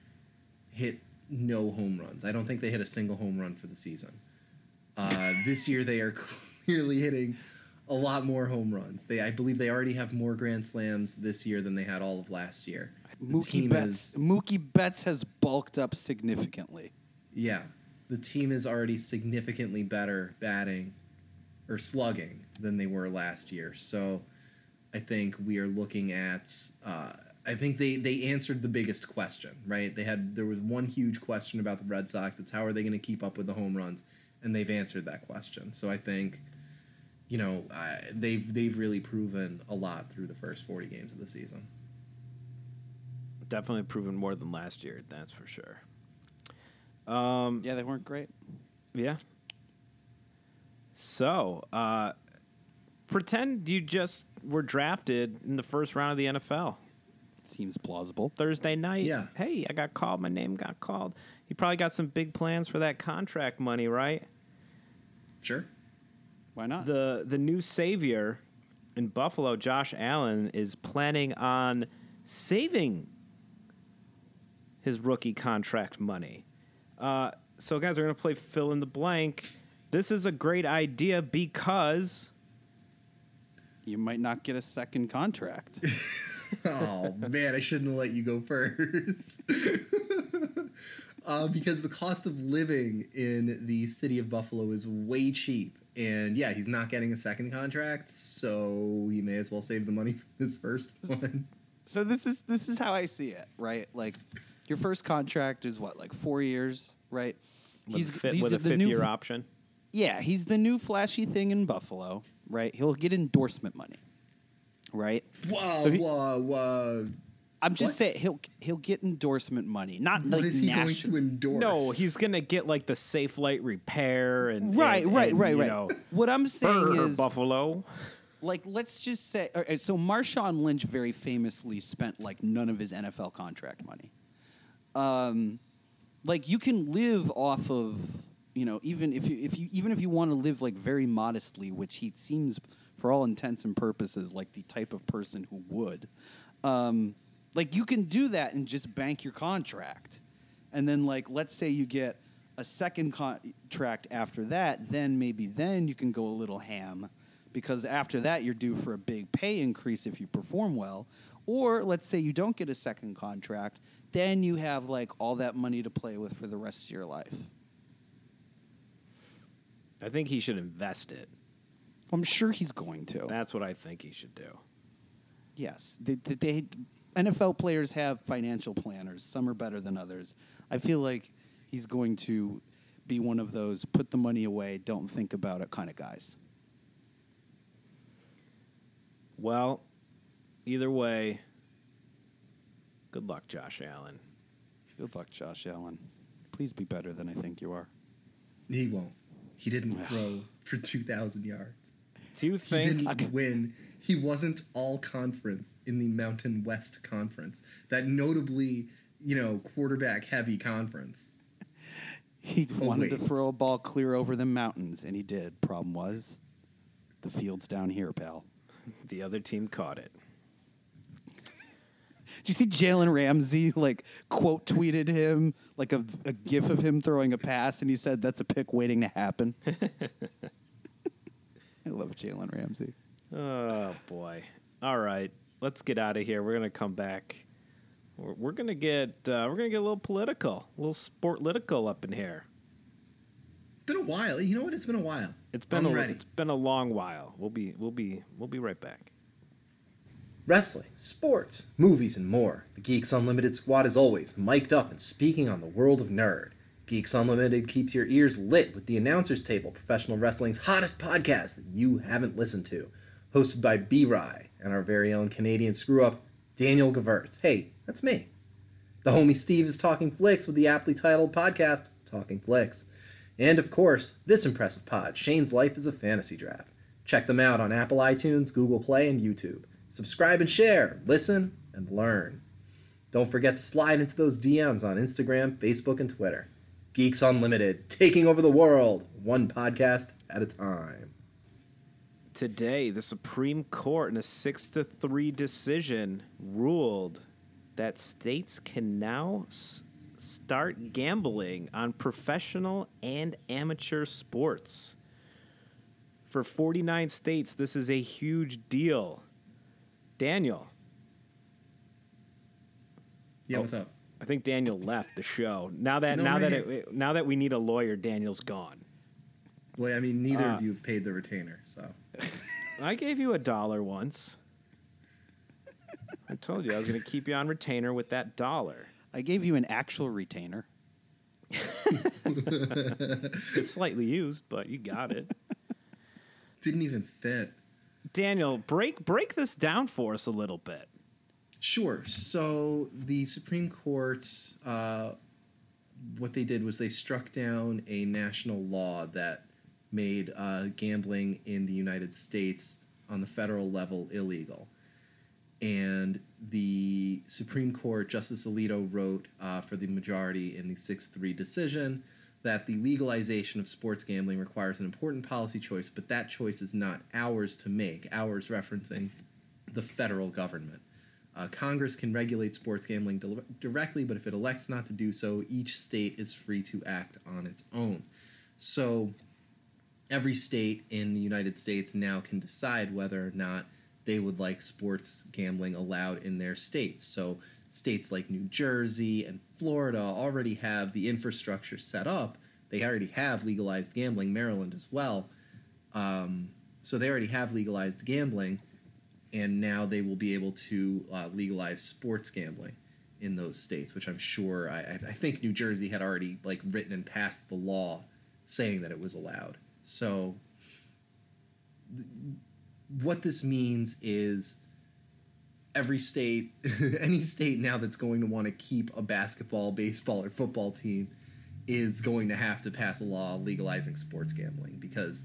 hit no home runs. I don't think they hit a single home run for the season. Uh, this year they are clearly hitting a lot more home runs. They, I believe, they already have more grand slams this year than they had all of last year. The Mookie Betts. is- Mookie Betts has bulked up significantly. yeah, the team is already significantly better batting or slugging than they were last year. So, I think we are looking at. Uh, I think they they answered the biggest question, right? They had there was one huge question about the Red Sox. It's how are they going to keep up with the home runs, and they've answered that question. So I think, you know, uh, they've they've really proven a lot through the first forty games of the season. Definitely proven more than last year. That's for sure. Um, Yeah, they weren't great. Yeah. So, uh, pretend you just were drafted in the first round of the NFL Seems plausible. Thursday night. Yeah. Hey, I got called. My name got called. You probably got some big plans for that contract money, right? Sure. Why not? The the new savior in Buffalo, Josh Allen, is planning on saving his rookie contract money. Uh, so, guys, we're gonna play fill in the blank. This is a great idea because you might not get a second contract. oh man, I shouldn't have let you go first. uh, because the cost of living in the city of Buffalo is way cheap. And yeah, he's not getting a second contract, so he may as well save the money for his first one. so this is this is how I see it, right? Like your first contract is what, like four years, right? with, a, fit, he's with a the fifth new- year option. Yeah, he's the new flashy thing in Buffalo, right? He'll get endorsement money, right? Whoa, So he- whoa, whoa. I'm just What? saying he'll he'll get endorsement money, not What like is he going national. to endorse? No, he's gonna get like the Safelite repair and Right, and- right, and, right, right. know, what I'm saying is, Buffalo. like, let's just say, all right, so Marshawn Lynch very famously spent like none of his NFL contract money. Um, like you can live off of, you know, even if you if you even if you want to live like very modestly, which he seems, for all intents and purposes, like the type of person who would. Um, like you can do that and just bank your contract, and then like let's say you get a second contract after that, then maybe then you can go a little ham because after that you're due for a big pay increase if you perform well. Or let's say you don't get a second contract, then you have like all that money to play with for the rest of your life. I think he should invest it. I'm sure he's going to. That's what I think he should do. Yes, they, they, they, NFL players have financial planners. Some are better than others. I feel like he's going to be one of those put the money away, don't think about it kind of guys. Well, either way, good luck, Josh Allen. Good luck, Josh Allen. Please be better than I think you are. He won't. He didn't throw for 2,000 yards. Do you think He think? didn't win. He wasn't all conference in the Mountain West Conference, that notably, you know, quarterback heavy conference. He Oh, wanted to throw a ball clear over the mountains, and he did. Problem was, the field's down here, pal. The other team caught it. Did you see Jalen Ramsey like quote tweeted him like a, a gif of him throwing a pass, and he said that's a pick waiting to happen. I love Jalen Ramsey. Oh boy! All right, let's get out of here. We're gonna come back. We're, we're gonna get uh, we're gonna get a little political, a little sportlitical up in here. Been a while. You know what? It's been a while. It's been I'm a ready. it's been a long while. We'll be we'll be we'll be right back. Wrestling, sports, movies, and more. The Geeks Unlimited squad is always mic'd up and speaking on the world of nerd. Geeks Unlimited keeps your ears lit with the Announcers Table, professional wrestling's hottest podcast that you haven't listened to. Hosted by B. Rye and our very own Canadian screw up, Daniel Gewirtz. Hey, that's me. The homie Steve is talking flicks with the aptly titled podcast, Talking Flicks. And of course, this impressive pod, Shane's Life is a Fantasy Draft. Check them out on Apple iTunes, Google Play, and YouTube. Subscribe and share, listen, and learn. Don't forget to slide into those DMs on Instagram, Facebook, and Twitter. Geeks Unlimited, taking over the world, one podcast at a time. Today, the Supreme Court, in a six to three decision, ruled that states can now s- start gambling on professional and amateur sports. For 49 states, this is a huge deal. Daniel, Yeah, Oh. what's up? I think Daniel left the show. Now that No, now that it, now that we need a lawyer, Daniel's gone. Well, I mean, neither Uh, of you have paid the retainer, so I gave you a dollar once. I told you I was going to keep you on retainer with that dollar. I gave you an actual retainer. It's slightly used, but you got it. didn't even fit. Daniel, break break this down for us a little bit. Sure. So the Supreme Court, uh, what they did was they struck down a national law that made uh, gambling in the United States on the federal level illegal. And the Supreme Court, Justice Alito wrote uh, for the majority in the 6 3 decision that the legalization of sports gambling requires an important policy choice, but that choice is not ours to make, ours referencing the federal government. Uh, Congress can regulate sports gambling di- directly, but if it elects not to do so, each state is free to act on its own. So every state in the United States now can decide whether or not they would like sports gambling allowed in their states. So states like New Jersey and Florida already have the infrastructure set up. They already have legalized gambling, Maryland as well. Um, so they already have legalized gambling, and now they will be able to uh, legalize sports gambling in those states, which I'm sure I, I think New Jersey had already like written and passed the law saying that it was allowed. So th- what this means is every state, any state now that's going to want to keep a basketball, baseball, or football team is going to have to pass a law legalizing sports gambling because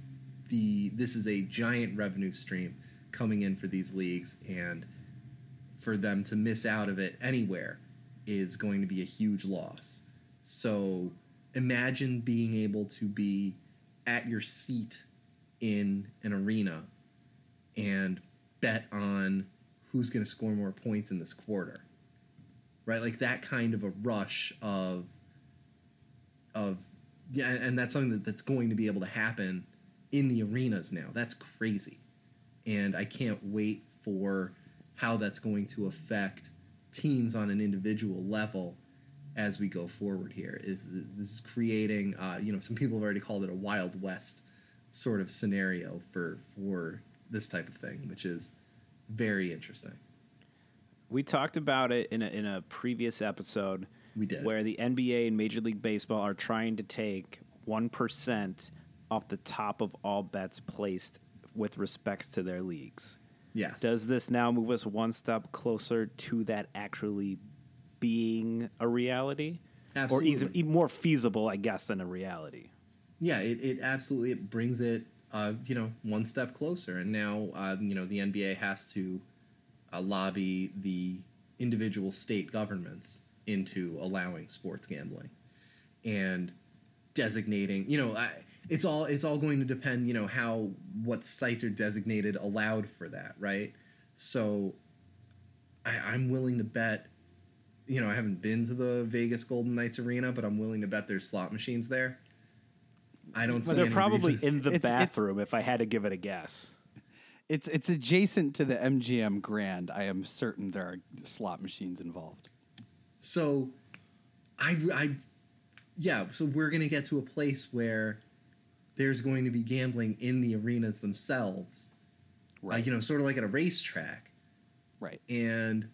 the this is a giant revenue stream coming in for these leagues and for them to miss out of it anywhere is going to be a huge loss. So imagine being able to be at your seat in an arena and bet on who's going to score more points in this quarter. Right? Like that kind of a rush of of yeah, and that's something that, that's going to be able to happen in the arenas now. That's crazy. And I can't wait for how that's going to affect teams on an individual level as we go forward here. Is this is creating uh, you know, some people have already called it a wild west sort of scenario for for this type of thing, which is very interesting. We talked about it in a, in a previous episode. We did. Where the NBA and Major League Baseball are trying to take 1% off the top of all bets placed with respects to their leagues. Yes. Does this now move us one step closer to that actually being a reality? Or Absolutely. even, even more feasible, I guess, than a reality? yeah, it, it absolutely it brings it uh, you know one step closer, and now uh, you know the NBA has to uh, lobby the individual state governments into allowing sports gambling and designating. You know, I, it's all it's all going to depend. You know how what sites are designated allowed for that, right? So I, I'm willing to bet. You know, I haven't been to the Vegas Golden Knights arena, but I'm willing to bet there's slot machines there. I don't. Well, see they're any probably reason- in the It's- it's- bathroom, if I had to give it a guess. It's it's adjacent to the MGM Grand. I am certain there are slot machines involved. So, I, I, yeah. So we're gonna get to a place where there's going to be gambling in the arenas themselves, right? Right. you know, sort of like at a racetrack, Right. and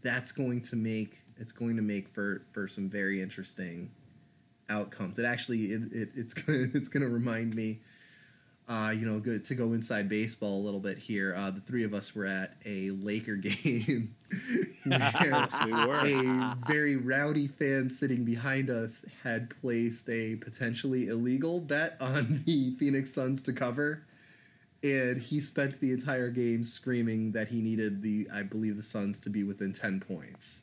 that's going to make it's going to make for for some very interesting outcomes. It actually it, it it's gonna, it's going to remind me. Uh, you know, good to go inside baseball a little bit here. Uh, the three of us were at a Laker game. where we were. A very rowdy fan sitting behind us had placed a potentially illegal bet on the Phoenix Suns to cover, and he spent the entire game screaming that he needed the, I believe, the Suns to be within ten points.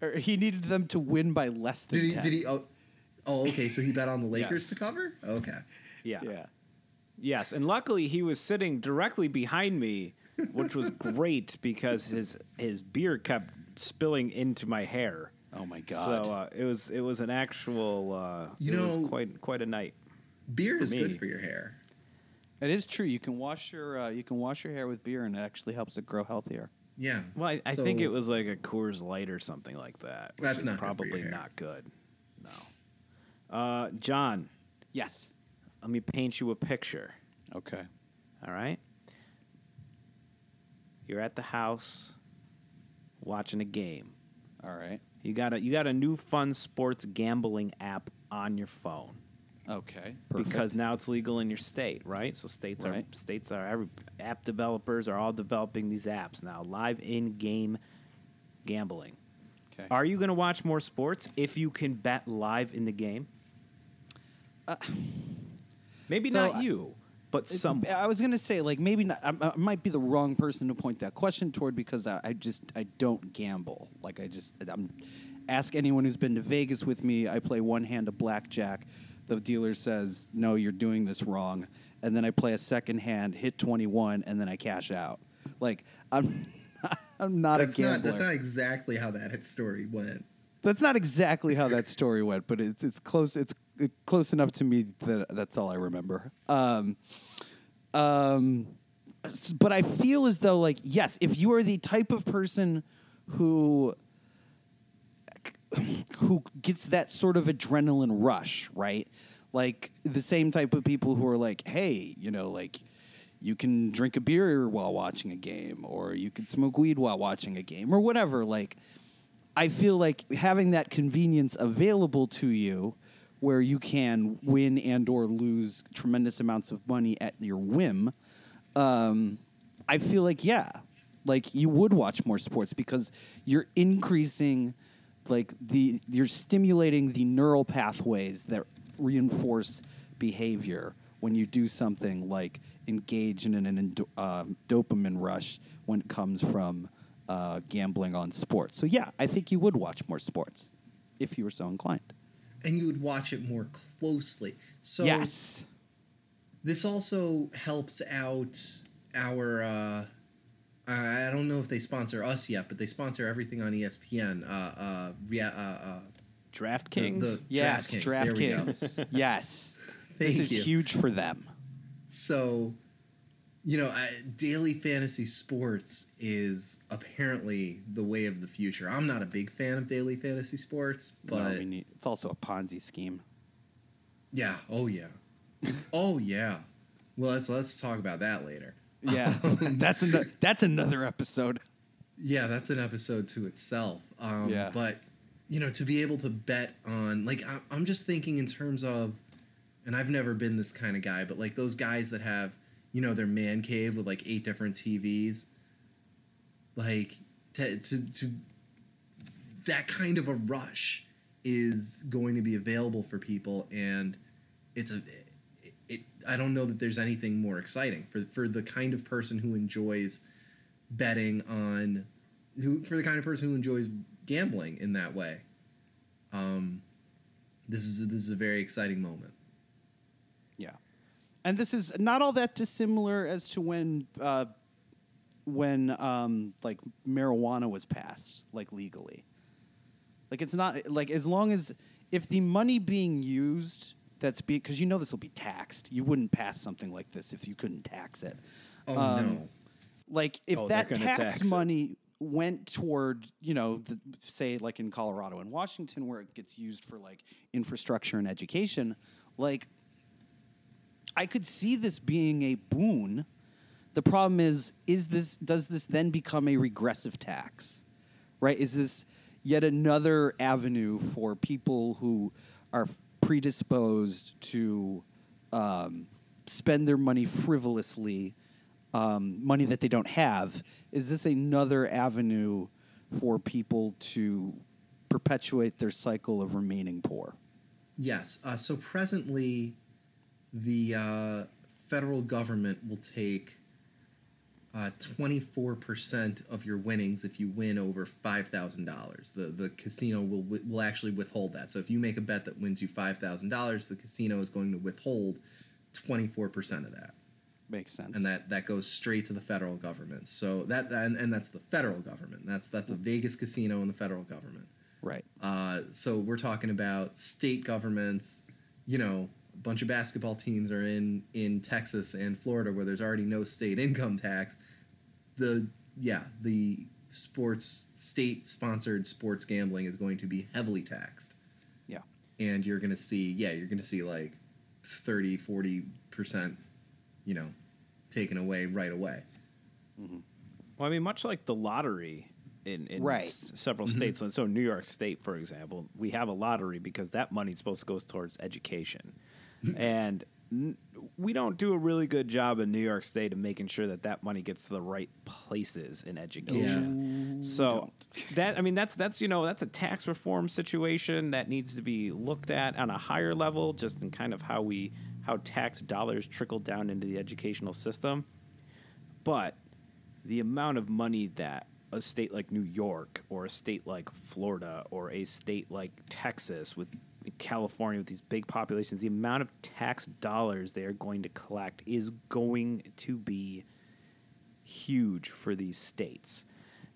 Or he needed them to win by less than Did he? 10. Did he? Oh, oh, okay. So he bet on the Lakers Yes. to cover. Okay. Yeah. Yeah. Yes, and luckily he was sitting directly behind me, which was great because his his beer kept spilling into my hair. Oh my god. So uh, it was it was an actual uh, You it was know- quite quite a night. Beer is me. good for your hair. It is true. You can wash your uh, you can wash your hair with beer, and it actually helps it grow healthier. Yeah. Well, I, I So- think it was like a Coors Light or something like that. Which That's is not probably your hair. not good. No. Uh, John, Yes. let me paint you a picture. Okay. All right. You're at the house watching a game. All right. You got a you got a new fun sports gambling app on your phone Okay. Perfect. because now it's legal in your state, right? So states Right. are states are every app developers are all developing these apps now, live in-game gambling. okay. Are you going to watch more sports if you can bet live in the game? Maybe Uh, so not I- you, but someone. I was gonna say like maybe not. I, I might be the wrong person to point that question toward because I, I just I don't gamble. Like I just I'm ask anyone who's been to Vegas with me. I play one hand of blackjack. The dealer says no, you're doing this wrong, and then I play a second hand, hit twenty one, and then I cash out. Like I'm I'm not That's a not gambler. that's not exactly how that story went. That's not exactly how that story went, but it's it's close. It's close enough to me that that's all I remember. Um, um, but I feel as though, like, yes, if you are the type of person who who gets that sort of adrenaline rush, right? Like the same type of people who are like, hey, you know, like you can drink a beer while watching a game, or you can smoke weed while watching a game, or whatever. Like, I feel like having that convenience available to you where you can win and or lose tremendous amounts of money at your whim um, i feel like yeah like you would watch more sports because you're increasing like the you're stimulating the neural pathways that reinforce behavior when you do something like engage in an, endo- um, dopamine rush when it comes from uh, gambling on sports. So yeah, I think you would watch more sports if you were so inclined. And you would watch it more closely. So yes. this also helps out our uh I don't know if they sponsor us yet, but they sponsor everything on ESPN. Uh, uh, rea- uh, uh, DraftKings. the- Yes, DraftKings. There we go. DraftKings. yes. This is you. huge for them. So, you know, I, daily fantasy sports is apparently the way of the future. I'm not a big fan of daily fantasy sports, but we need- it's also a Ponzi scheme. yeah, oh yeah, oh yeah. Well, let's let's talk about that later. Yeah, that's an, that's another episode. Yeah, that's an episode to itself. Um, Yeah. But you know, to be able to bet on, like, I, I'm just thinking in terms of, and I've never been this kind of guy, but like those guys that have, you know, their man cave with like eight different TVs, like to to, to that kind of a rush is going to be available for people, and it's a. I don't know that there's anything more exciting for for the kind of person who enjoys betting on who for the kind of person who enjoys gambling in that way. Um, this is this is a very exciting moment. Yeah, and this is not all that dissimilar as to when uh, when um, like marijuana was passed like legally. Like it's not like as long as if the money being used that's be because you know this will be taxed. You wouldn't pass something like this if you couldn't tax it. Oh Um, no. like if Oh, that tax, tax money went toward you know the, say like in colorado and washington where it gets used for like infrastructure and education like i could see this being a boon the problem is is this does this then become a regressive tax right is this yet another avenue for people who are predisposed to um, spend their money frivolously um, money that they don't have is this another avenue for people to perpetuate their cycle of remaining poor Yes. Uh, so presently, the uh, federal government will take four percent of your winnings if you win over five thousand dollars. The the casino will will actually withhold that. So if you make a bet that wins you five thousand dollars, the casino is going to withhold twenty four percent of that. makes sense and that that goes straight to the federal government. So that and, and that's the federal government. That's that's a Vegas casino and the federal government. right Uh, so we're talking about state governments, you know, a bunch of basketball teams are in in Texas and Florida where there's already no state income tax. The yeah, the sports state sponsored sports gambling is going to be heavily taxed Yeah. and you're going to see yeah, you're going to see like 30 40% you know taken away right away. Mm-hmm. Well, I mean, much like the lottery in, in Right. s- several mm-hmm. states. So, New York State, for example, we have a lottery because that money's supposed to go towards education. and n- we don't do a really good job in New York State of making sure that that money gets to the right places in education. Mm-hmm. So that I mean that's that's you know that's a tax reform situation that needs to be looked at on a higher level just in kind of how we how tax dollars trickle down into the educational system. But the amount of money that a state like New York or a state like Florida or a state like Texas with California with these big populations, the amount of tax dollars they are going to collect is going to be huge for these states.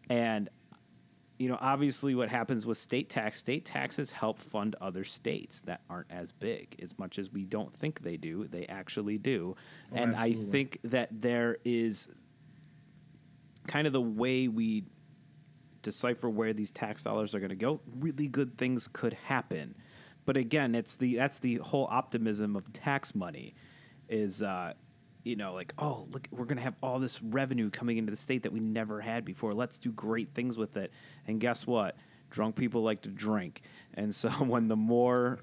And you know, obviously what happens with state tax, state taxes help fund other states that aren't as big as much as we don't think they do. They actually do. Oh, and I think that there is kind of the way we decipher where these tax dollars are going to go, really good things could happen. But again, it's the that's the whole optimism of tax money is uh you know like oh look we're going to have all this revenue coming into the state that we never had before. Let's do great things with it. And guess what? Drunk people like to drink. And so when the more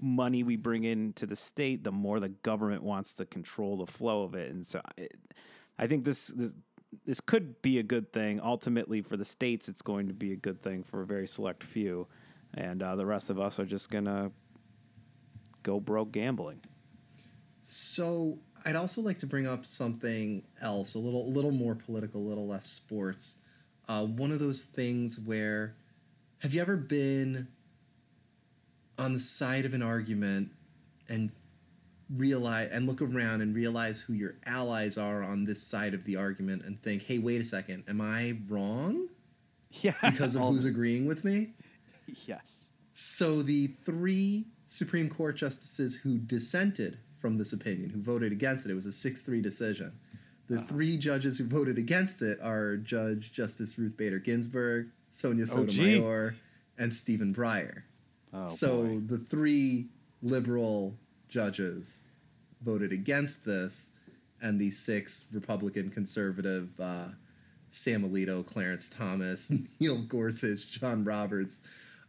money we bring into the state, the more the government wants to control the flow of it. And so it, I think this, this this could be a good thing. Ultimately, for the states, it's going to be a good thing for a very select few, and uh, the rest of us are just gonna go broke gambling. So I'd also like to bring up something else, a little, a little more political, a little less sports. Uh, one of those things where, have you ever been on the side of an argument and realize and look around and realize who your allies are on this side of the argument and think, hey, wait a second, am I wrong Yeah. because of who's agreeing with me? Yes. So the three Supreme Court justices who dissented from this opinion, who voted against it, it was a 6 3 decision. The three judges who voted against it are Judge Justice Ruth Bader Ginsburg, Sonia Oh. Sotomayor, and Stephen Breyer. Oh, so boy. the three liberal judges voted against this, and the six Republican conservative uh, Sam Alito, Clarence Thomas, Neil Gorsuch, John Roberts,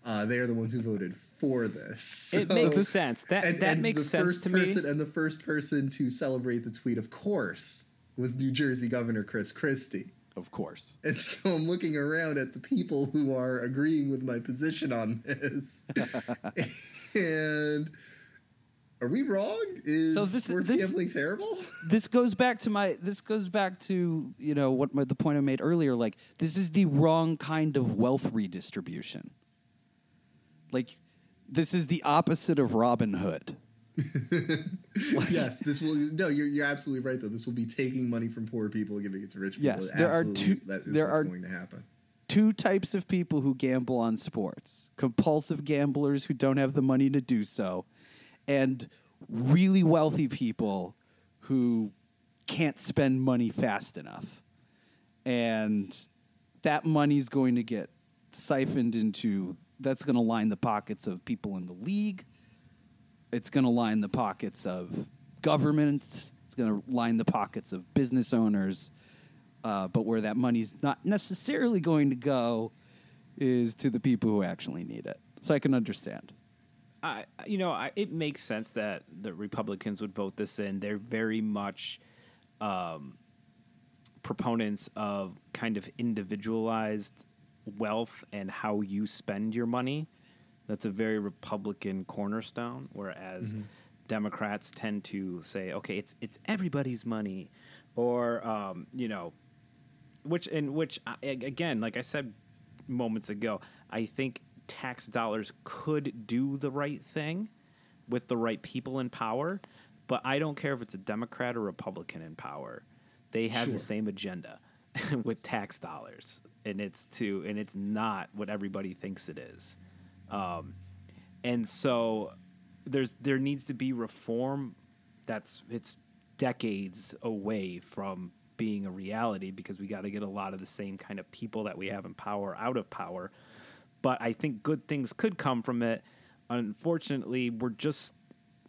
uh, they are the ones who voted for this. It makes sense. That and- that and makes the sense first to person, me. And the first person to celebrate the tweet, of course, was New Jersey Governor Chris Christie. Of course. And so I'm looking around at the people who are agreeing with my position on this. and are we wrong? Is So this- sports this- gambling terrible? this goes back to my this goes back to you know what my, the point I made earlier like this is the wrong kind of wealth redistribution like this is the opposite of Robin Hood yes, this will. No, you're, you're absolutely right. Though this will be taking money from poor people, and giving it to rich people. Yes, It there are two- is- That is there are- going to happen. two types of people who gamble on sports compulsive gamblers who don't have the money to do so and really wealthy people who can't spend money fast enough and that money's going to get siphoned into that's going to line the pockets of people in the league. It's going to line the pockets of governments. It's going to line the pockets of business owners. Uh, but where that money's not necessarily going to go is to the people who actually need it. So i can understand. I, you know, I, it makes sense that the Republicans would vote this in. They're very much um, proponents of kind of individualized wealth and how you spend your money. That's a very Republican cornerstone, whereas Democrats tend to say, okay, it's it's everybody's money, or um, you know, which in which I- a- again, like I said moments ago, I think tax dollars could do the right thing with the right people in power, but I don't care if it's a Democrat or Republican in power. They have Sure. the same agenda with tax dollars, and it's to and it's not what everybody thinks it is. Um, and so there's there needs to be reform. That's it's decades away from being a reality because we got to get a lot of the same kind of people that we have in power out of power. But I think good things could come from it. Unfortunately, we're just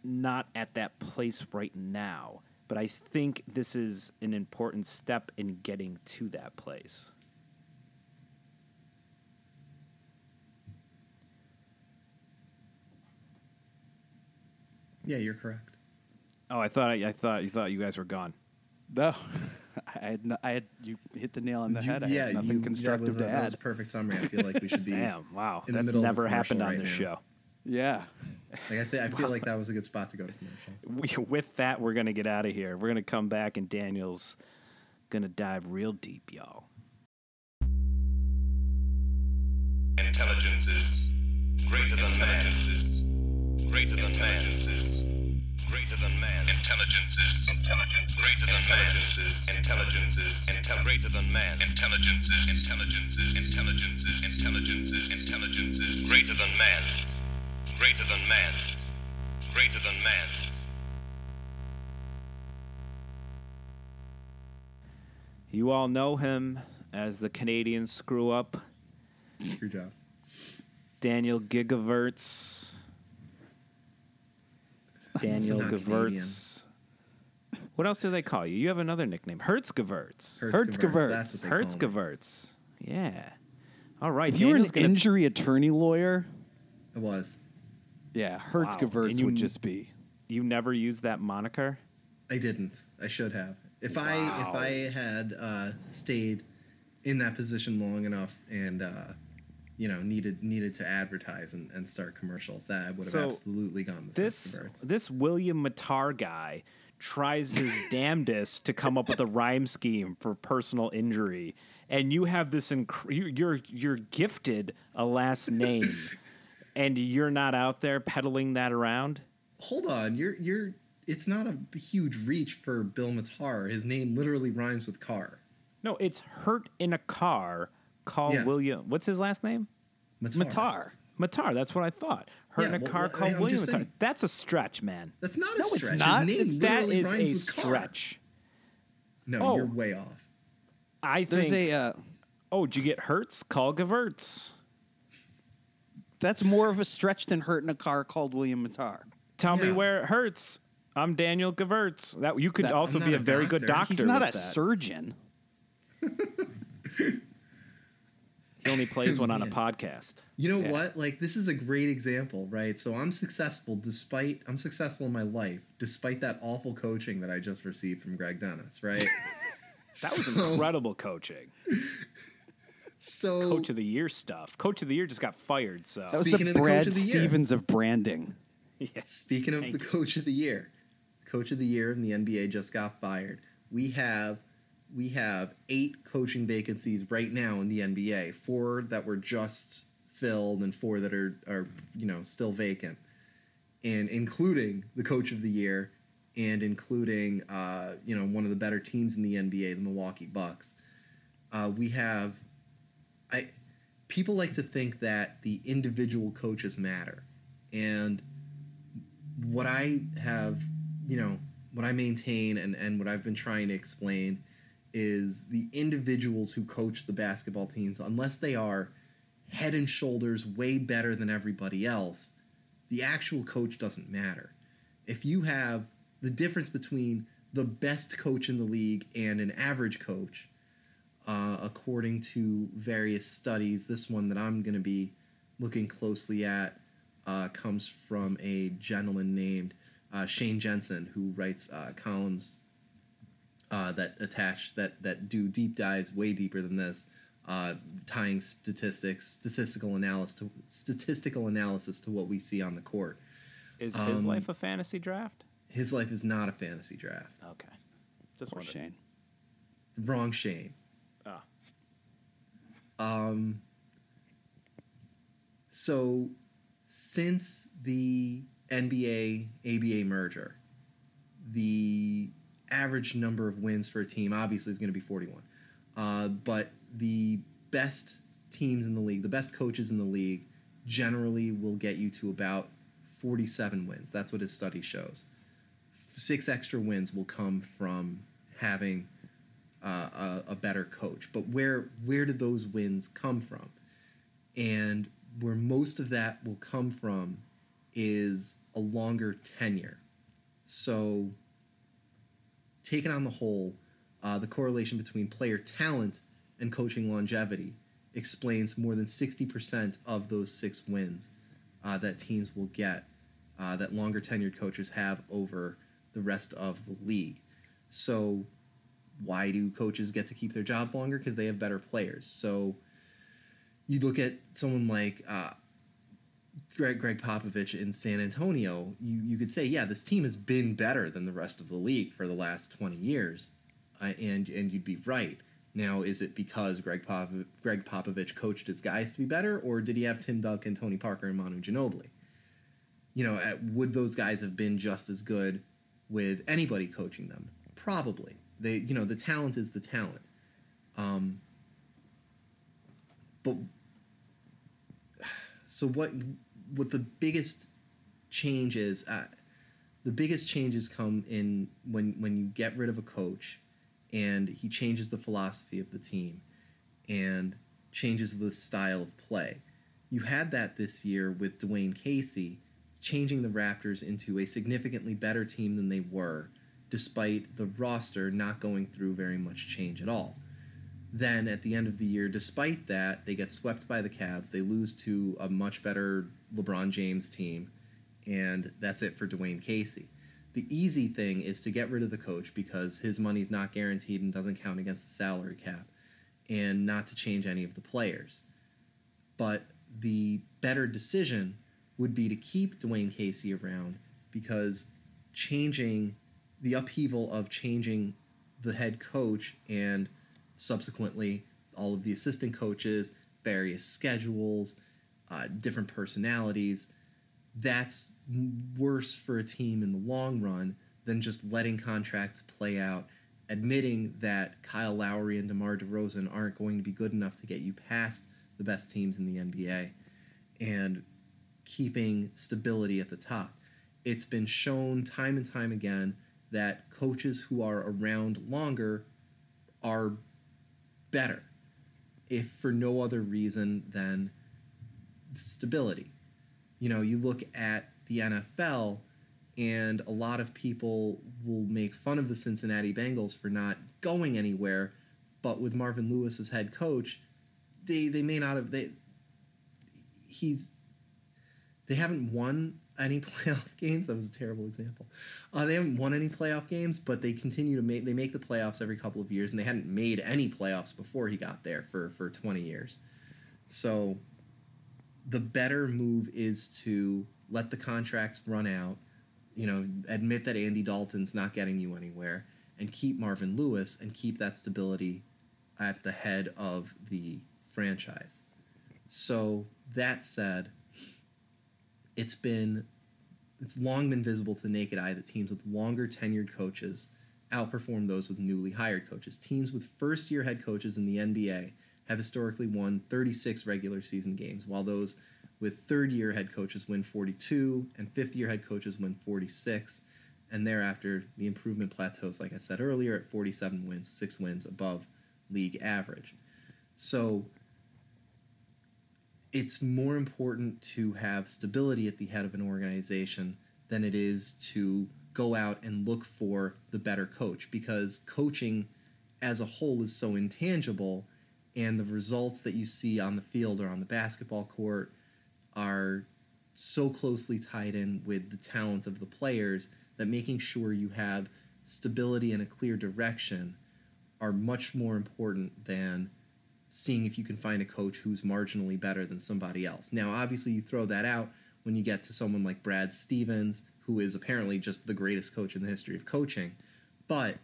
not at that place right now. But I think this is an important step in getting to that place. Yeah, you're correct. Oh, I thought I, thought you thought you guys were gone. No, I had no, I had you hit the nail on the You- head. I yeah, had nothing you- constructive that was, to That was add. a perfect summary. I feel like we should be. Damn! Wow, in the that's middle of a never happened commercial on right this now. show. Yeah, Like I, th- I feel like that was a good spot to go to commercial. We, with that, we're gonna get out of here. We're gonna come back, and Daniel's gonna dive real deep, y'all. Intelligence is greater than man. Is greater than man. Is greater than man. Intelligence is intelligence greater than man. Is intelligence intel greater than man. Intelligence is intelligence is intelligence is intelligence is intelligence is greater than man. Greater than man. Greater than man. You all know him as the Canadian screw up, Good job. Daniel Gigaverts. Daniel not Gavertz. What else do they call you? You have another nickname, Hertzgevertz. Hertzgevertz. That's what they call Yeah. All right. if you were an gonna- injury attorney lawyer, It was. yeah, And Hertzgevertz you- would just be. you never used that moniker. I didn't. I should have. If I if I had uh, stayed in that position long enough and uh, you know needed needed to advertise and, and start commercials, that I would have So, absolutely gone with This this William Mattar guy tries his damnedest to come up with a rhyme scheme for personal injury, and you have this inc- you- you're you're gifted a last name, and you're not out there peddling that around. Hold on, you're you're. It's not a huge reach for Bill Mattar. His name literally rhymes with car. No, it's hurt in a car. Call Yeah. William. What's his last name? Mattar. Mattar. That's what I thought. Hurt in a car well, called I'm William Mattar. saying- That's a stretch, man. That's not a No, it's stretch. not. His name It's, that literally is rhymes a with car. stretch. No, Oh. you're way off. I There's think. a. Uh, oh, did you get Hertz? Call Gavertz. that's more of a stretch than hurting a car called William Mattar. Tell me where it hurts. I'm Daniel Gavertz. That you could That- also be a a very good doctor. doctor. He's not a that. surgeon. He only plays one on a podcast. You know Yeah. what? Like this is a great example, right? So I'm successful despite I'm successful in my life despite that awful coaching that I just received from Greg Dennis, right? That was So- incredible coaching. So Coach of the year stuff. Coach of the year just got fired. So That was Speaking the of the Brad of the year. Stevens of branding. yes. Speaking of Thank the you. coach of the year, coach of the year in the NBA just got fired. We have we have eight coaching vacancies right now in the NBA. Four that were just filled and four that are are you know still vacant, and including the coach of the year and including uh, you know one of the better teams in the NBA, the Milwaukee Bucks. Uh, we have I people like to think that the individual coaches matter, and what I have, you know, what I maintain and, and what I've been trying to explain is the individuals who coach the basketball teams, unless they are head and shoulders way better than everybody else, the actual coach doesn't matter. If you have the difference between the best coach in the league and an average coach, uh, according to various studies, this one that I'm going to be looking closely at uh, comes from a gentleman named uh, Shane Jensen, who writes uh, columns uh, that attach that that do deep dives way deeper than this, uh, tying statistics, statistical analysis to statistical analysis to what we see on the court. Is his Um, life a fantasy draft? His life is not a fantasy draft. Okay. Just Poor Shane. Wrong Shane. Ah. Um, so, since the NBA ABA merger, the average number of wins for a team obviously is going to be 41. Uh, but the best teams in the league, the best coaches in the league, generally will get you to about 47 wins. That's what his study shows. Six extra wins will come from having uh, a, a better coach. But where where did those wins come from? And where most of that will come from is a longer tenure. So, taken on the whole, uh, the correlation between player talent and coaching longevity explains more than 60% of those six wins uh, that teams will get uh, that longer tenured coaches have over the rest of the league. So, why do coaches get to keep their jobs longer? Because they have better players. So, you look at someone like uh, Greg Gregg Popovich in San Antonio, you you could say, yeah, this team has been better than the rest of the league for the last twenty years, uh, and and you'd be right. Now, is it because Greg Pop- Gregg Popovich coached his guys to be better, or did he have Tim Duncan, Tony Parker, and Manu Ginobili? You know, uh, would those guys have been just as good with anybody coaching them? Probably. They, you know, the talent is the talent. Um, but so what? What the biggest change is? Uh, the biggest changes come in when when you get rid of a coach, and he changes the philosophy of the team, and changes the style of play. You had that this year with Dwane Casey, changing the Raptors into a significantly better team than they were, despite the roster not going through very much change at all. Then at the end of the year, despite that, they get swept by the Cavs. They lose to a much better LeBron James team, and that's it for Dwane Casey. The easy thing is to get rid of the coach because his money's not guaranteed and doesn't count against the salary cap, and not to change any of the players. But the better decision would be to keep Dwane Casey around because changing the upheaval of changing the head coach and subsequently all of the assistant coaches, various schedules, uh, different personalities. That's worse for a team in the long run than just letting contracts play out, admitting that Kyle Lowry and DeMar DeRozan aren't going to be good enough to get you past the best teams in the NBA, and keeping stability at the top. It's been shown time and time again that coaches who are around longer are better, if for no other reason than stability. You know, you look at the NFL, and a lot of people will make fun of the Cincinnati Bengals for not going anywhere, but with Marvin Lewis as head coach, they they may not have they he's they haven't won any playoff games. That was a terrible example. Uh, they haven't won any playoff games, but they continue to make they make the playoffs every couple of years, and they hadn't made any playoffs before he got there for for twenty years. So, the better move is to let the contracts run out. You know, admit that Andy Dalton's not getting you anywhere, and keep Marvin Lewis and keep that stability at the head of the franchise. So that said, it's been it's long been visible to the naked eye that teams with longer tenured coaches outperform those with newly hired coaches. Teams with first year head coaches in the NBA have historically won 36 regular season games, while those with third year head coaches win 42 and fifth year head coaches win 46. And thereafter, the improvement plateaus, like I said earlier, at 47 wins, six wins above league average. So it's more important to have stability at the head of an organization than it is to go out and look for the better coach because coaching as a whole is so intangible and the results that you see on the field or on the basketball court are so closely tied in with the talent of the players that making sure you have stability and a clear direction are much more important than seeing if you can find a coach who's marginally better than somebody else. Now, obviously, you throw that out when you get to someone like Brad Stevens, who is apparently just the greatest coach in the history of coaching. But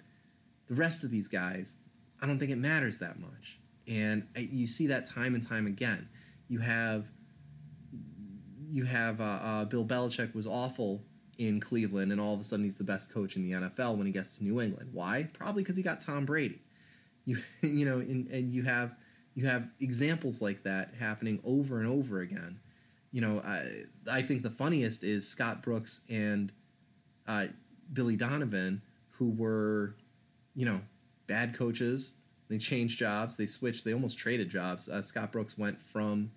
the rest of these guys, I don't think it matters that much. And uh, you see that time and time again. You have you have uh, uh, Bill Belichick was awful in Cleveland, and all of a sudden he's the best coach in the NFL when he gets to New England. Why? Probably because he got Tom Brady. You you know, and, and you have you have examples like that happening over and over again. you know, I, I think the funniest is Scott Brooks and uh, Billy Donovan, who were, you know, bad coaches. They changed jobs. They switched. They almost traded jobs. Uh, Scott Brooks went from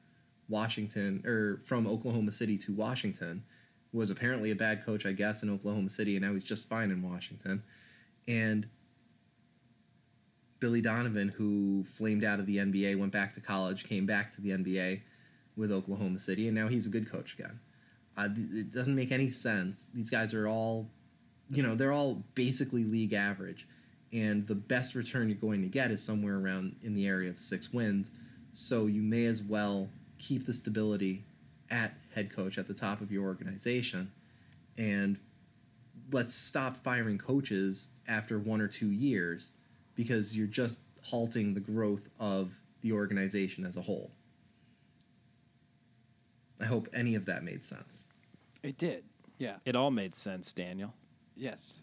Washington or from Oklahoma City to Washington. Was apparently a bad coach, I guess, in Oklahoma City, and now he's just fine in Washington. And Billy Donovan, who flamed out of the NBA, went back to college, came back to the NBA with Oklahoma City, and now he's a good coach again. Uh, it doesn't make any sense. These guys are all, you know, they're all basically league average, and the best return you're going to get is somewhere around in the area of six wins. So you may as well keep the stability at head coach at the top of your organization, and let's stop firing coaches after one or two years because you're just halting the growth of the organization as a whole. I hope any of that made sense. It did. Yeah. It all made sense, Daniel. Yes.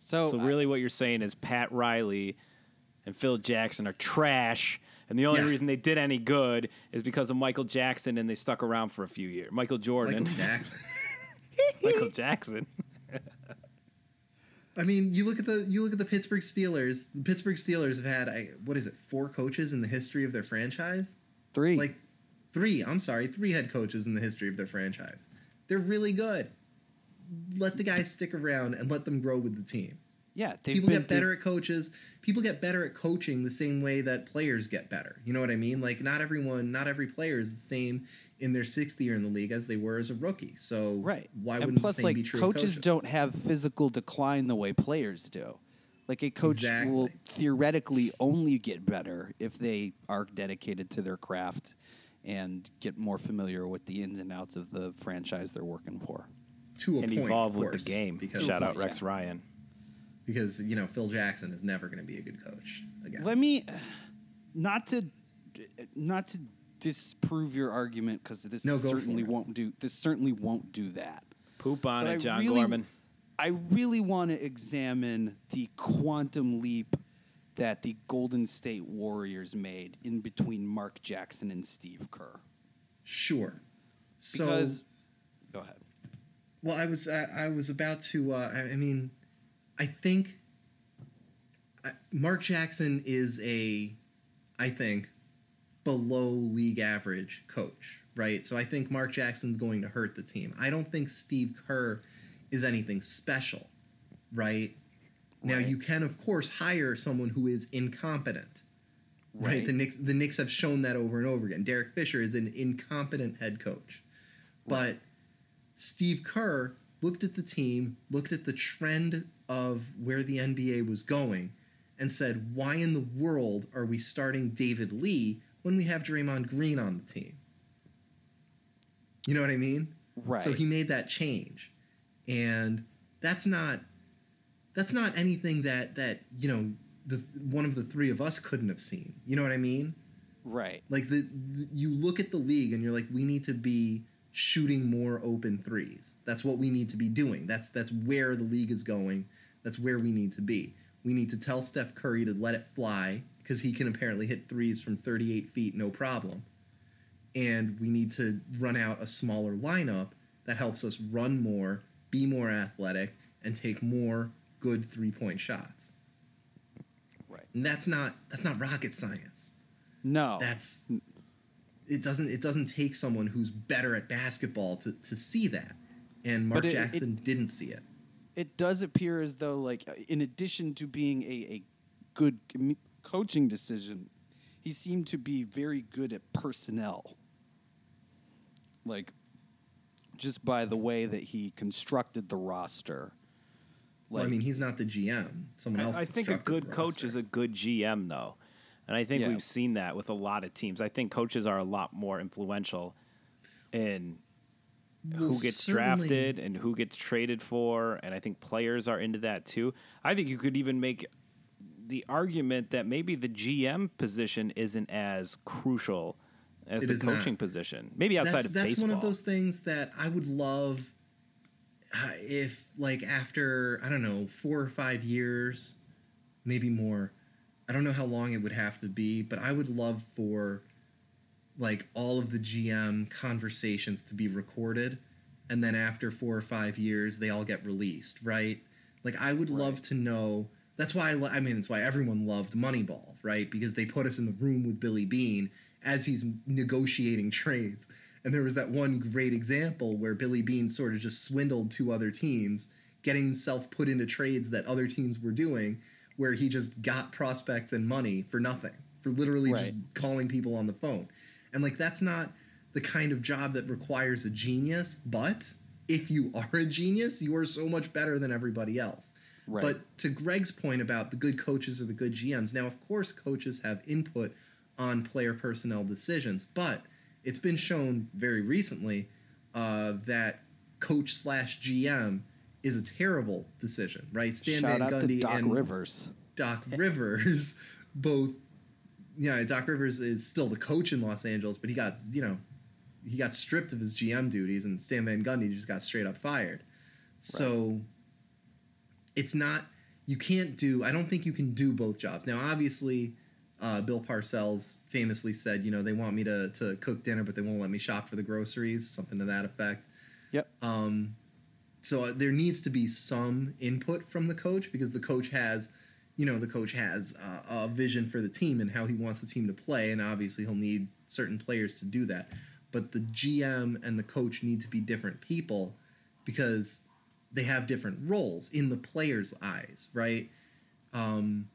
So, So I- really, what you're saying is Pat Riley and Phil Jackson are trash, and the only Yeah. reason they did any good is because of Michael Jackson, and they stuck around for a few years. Michael Jordan, Michael Jackson. Michael Jackson. I mean, you look at the you look at the Pittsburgh Steelers. The Pittsburgh Steelers have had I, what is it, four coaches in the history of their franchise? three. Like three. I'm sorry, three head coaches in the history of their franchise. They're really good. Let the guys stick around and let them grow with the team. yeah, they've people get better at coaches. People get better at coaching the same way that players get better. You know what I mean? Like not everyone, not every player is the same in their sixth year in the league as they were as a rookie. So Right. why and wouldn't plus, the same like be true coaches, of coaches don't have physical decline the way players do. Like a coach will theoretically only get better if they are dedicated to their craft and get more familiar with the ins and outs of the franchise they're working for. to a and point, evolve of with the game. Because, Shout out Yeah. Rex Ryan. because you know Phil Jackson is never going to be a good coach again. Let me not to not to disprove your argument because this No, certainly won't do this certainly won't do that. Poop on But it, I John really- Gorman. I really want to examine the quantum leap that the Golden State Warriors made in between Mark Jackson and Steve Kerr. Sure. So Because go ahead. Well, I was I, I was about to. Uh, I, I mean, I think I, Mark Jackson is a, I think, below league average coach, right? So I think Mark Jackson's going to hurt the team. I don't think Steve Kerr is anything special, right? Now you can of course hire someone who is incompetent. Right. Right. The Knicks the Knicks have shown that over and over again. Derek Fisher is an incompetent head coach. But Steve Kerr looked at the team, looked at the trend of where the NBA was going, and said, Why in the world are we starting David Lee when we have Draymond Green on the team? You know what I mean? Right. So he made that change. And that's not that's not anything that that, you know, the one of the three of us couldn't have seen. You know what I mean? Right. Like the, the you look at the league and you're like, we need to be shooting more open threes. That's what we need to be doing. That's that's where the league is going. That's where we need to be. We need to tell Steph Curry to let it fly because he can apparently hit threes from 38 feet no problem. And we need to run out a smaller lineup that helps us run more, be more athletic, and take more good three point shots. Right. And that's not that's not rocket science No. that's it doesn't it doesn't take someone who's better at basketball to, to see that and mark it- jackson didn't see it it does appear as though, like, in addition to being a, a good coaching decision, he seemed to be very good at personnel. Like, just by the way that he constructed the roster. well, i mean he's not the gm someone else I, I think a good coach is a good GM, though. And I think Yeah. we've seen that with a lot of teams. I think coaches are a lot more influential in Well, who gets certainly- drafted and who gets traded for. And I think players are into that too. I think you could even make the argument that maybe the GM position isn't as crucial as It the is not. coaching position. Maybe outside that's, of that's baseball. one of those things that i would love uh, if like after i don't know four or five years maybe more i don't know how long it would have to be but i would love for like all of the GM conversations to be recorded and then after 4 or 5 years they all get released, right? Like I would love to know that's why I, lo- I mean that's why everyone loved Moneyball, right? Because they put us in the room with Billy Beane as he's negotiating trades. And there was that one great example where Billy Beane sort of just swindled two other teams, getting himself put into trades that other teams were doing, where he just got prospects and money for nothing, for literally just calling people on the phone. And like that's not the kind of job that requires a genius, but if you are a genius, you are so much better than everybody else. Right. But to Greg's point about the good coaches or the good GMs, now of course coaches have input on player personnel decisions, but it's been shown very recently uh, that coach slash GM is a terrible decision, right? Stan Shout Van Gundy Doc and Rivers. Doc Rivers, both. Yeah, Doc Rivers is still the coach in Los Angeles, but he got you know, he got stripped of his GM duties, and Stan Van Gundy just got straight up fired. So it's not you can't do. I don't think you can do both jobs. Now, obviously, uh, Bill Parcells famously said, you know, they want me to to cook dinner, but they won't let me shop for the groceries, something to that effect. Yep. Um, so uh, there needs to be some input from the coach because the coach has, you know, the coach has uh, a vision for the team and how he wants the team to play, and obviously he'll need certain players to do that. But the GM and the coach need to be different people because they have different roles in the players' eyes, right? Um,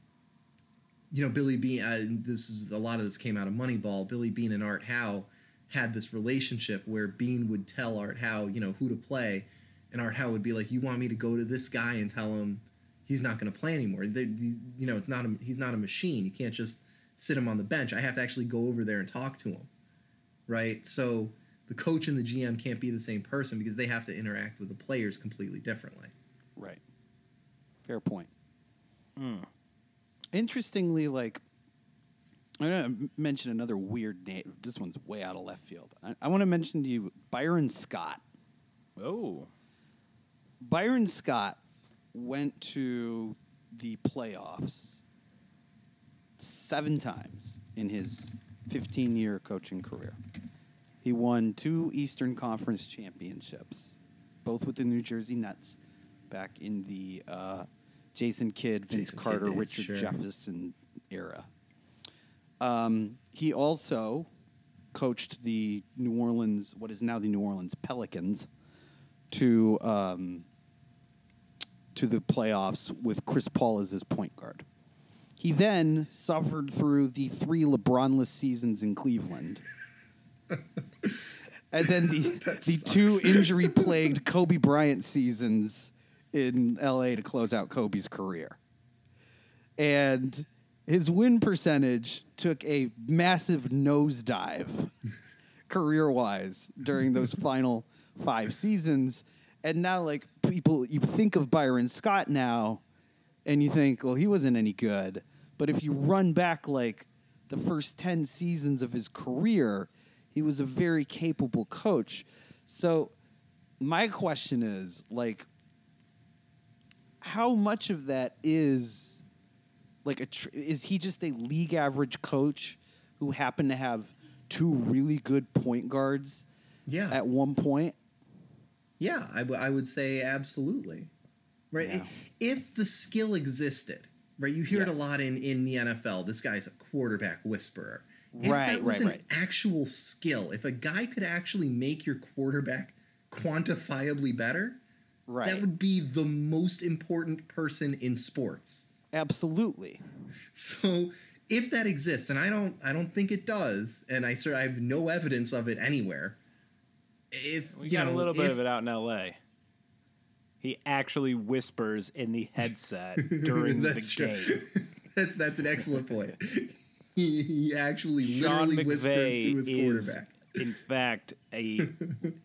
you know, Billy Beane. Uh, this is a lot of this came out of Moneyball. Billy Beane and Art Howe had this relationship where Beane would tell Art Howe, you know, who to play, and Art Howe would be like, "You want me to go to this guy and tell him he's not going to play anymore? They, you know, it's not a, he's not a machine. You can't just sit him on the bench. I have to actually go over there and talk to him, right? So the coach and the GM can't be the same person because they have to interact with the players completely differently. Right. Fair point. Hmm. Interestingly, like I'm gonna mention another weird name. This one's way out of left field. I, I want to mention to you Byron Scott. Oh. Byron Scott went to the playoffs seven times in his 15 year coaching career. He won two Eastern Conference championships, both with the New Jersey Nets back in the uh, Jason Kidd, Vince Jason Carter, days, Richard sure. Jefferson era. Um, he also coached the New Orleans, what is now the New Orleans Pelicans, to um, to the playoffs with Chris Paul as his point guard. He then suffered through the three LeBronless seasons in Cleveland. And then the the two injury plagued Kobe Bryant seasons in LA to close out Kobe's career. And his win percentage took a massive nosedive career wise during those final five seasons. And now, like, people, you think of Byron Scott now and you think, well, he wasn't any good. But if you run back, like, the first 10 seasons of his career, he was a very capable coach. So, my question is, like, how much of that is like a tr- is he just a league average coach who happened to have two really good point guards Yeah. at one point? Yeah, I, w- I would say absolutely. Right? Yeah. If the skill existed, right? You hear it a lot in, in the NFL. This guy's a quarterback whisperer. If Right, that was right, an right. actual skill, if a guy could actually make your quarterback quantifiably better, Right. that would be the most important person in sports. Absolutely. So if that exists, and I don't, I don't think it does, and I sort I have no evidence of it anywhere. If We you got know, a little bit if- of it out in L.A. He actually whispers in the headset during the game. that's that's an excellent point. He, he actually Sean literally whispers McVay to his is, quarterback. in fact, a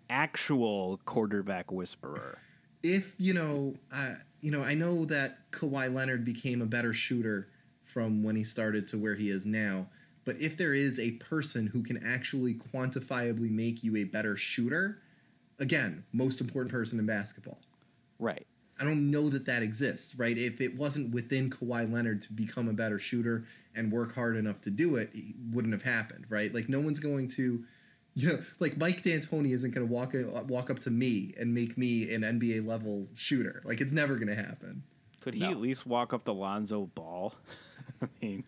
actual quarterback whisperer. If you know, uh, you know, I know that Kawhi Leonard became a better shooter from when he started to where he is now. But if there is a person who can actually quantifiably make you a better shooter, again, most important person in basketball. Right. I don't know that that exists, right? If it wasn't within Kawhi Leonard to become a better shooter and work hard enough to do it, it wouldn't have happened, right? Like no one's going to, you know, like Mike D'Antoni isn't going to walk walk up to me and make me an NBA level shooter. Like it's never going to happen. Could he No. at least walk up to Lonzo Ball? I mean,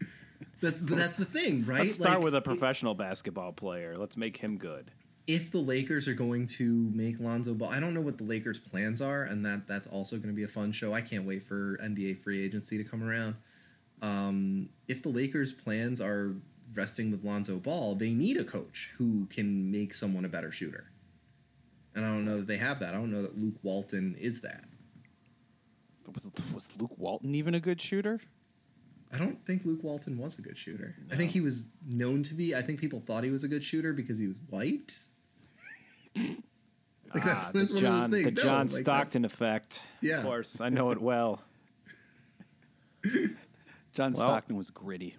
That's but that's the thing, right? let's start Like, with a it- professional basketball player. Let's make him good. If the Lakers are going to make Lonzo Ball, I don't know what the Lakers' plans are, and that that's also going to be a fun show. I can't wait for NBA free agency to come around. Um, if the Lakers' plans are resting with Lonzo Ball, they need a coach who can make someone a better shooter. And I don't know that they have that. I don't know that Luke Walton is that. Was, was Luke Walton even a good shooter? I don't think Luke Walton was a good shooter. I think he was known to be. I think people thought he was a good shooter because he was white. Like that's, Ah, that's the one John, of those the things. No, John like, that's- Stockton effect. Yeah. Of course, I know it well. John Well- Stockton was gritty.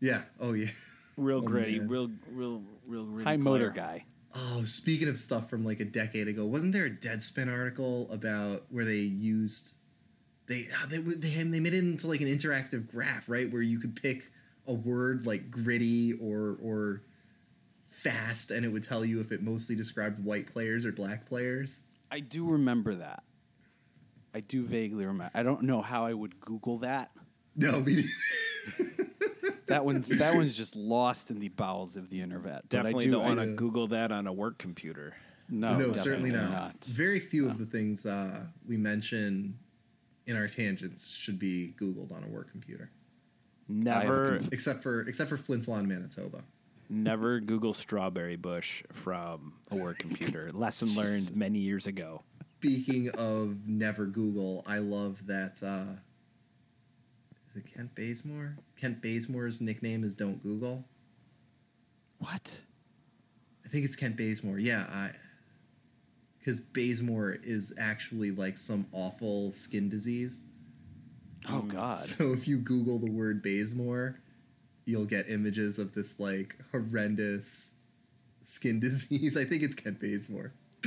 Yeah. Oh yeah. Real Oh, gritty, man. real, real, real gritty. High motor guy. Oh, speaking of stuff from like a decade ago, wasn't there a Deadspin article about where they used they ah, they they, they made it into like an interactive graph, right, where you could pick a word like gritty or or fast, and it would tell you if it mostly described white players or black players. I do remember that. I do vaguely remember. I don't know how I would Google that. No, me. That one's that one's just lost in the bowels of the internet. But Definitely I do, don't want to Google that on a work computer. No, no, certainly not. not. Very few of the things uh, we mention in our tangents should be Googled on a work computer, have a Never, conf- except for except for Flin Flon, Manitoba. Never Google strawberry bush from a work computer. Lesson learned many years ago. Speaking of never Google, I love that. Uh, is it Kent Bazemore? Kent Bazemore's nickname is Don't Google. What? I think it's Kent Bazemore. Yeah, I. Because Bazemore is actually like some awful skin disease. Oh God. So if you Google the word Bazemore, you'll get images of this like horrendous skin disease. I think it's Kent Bazemore.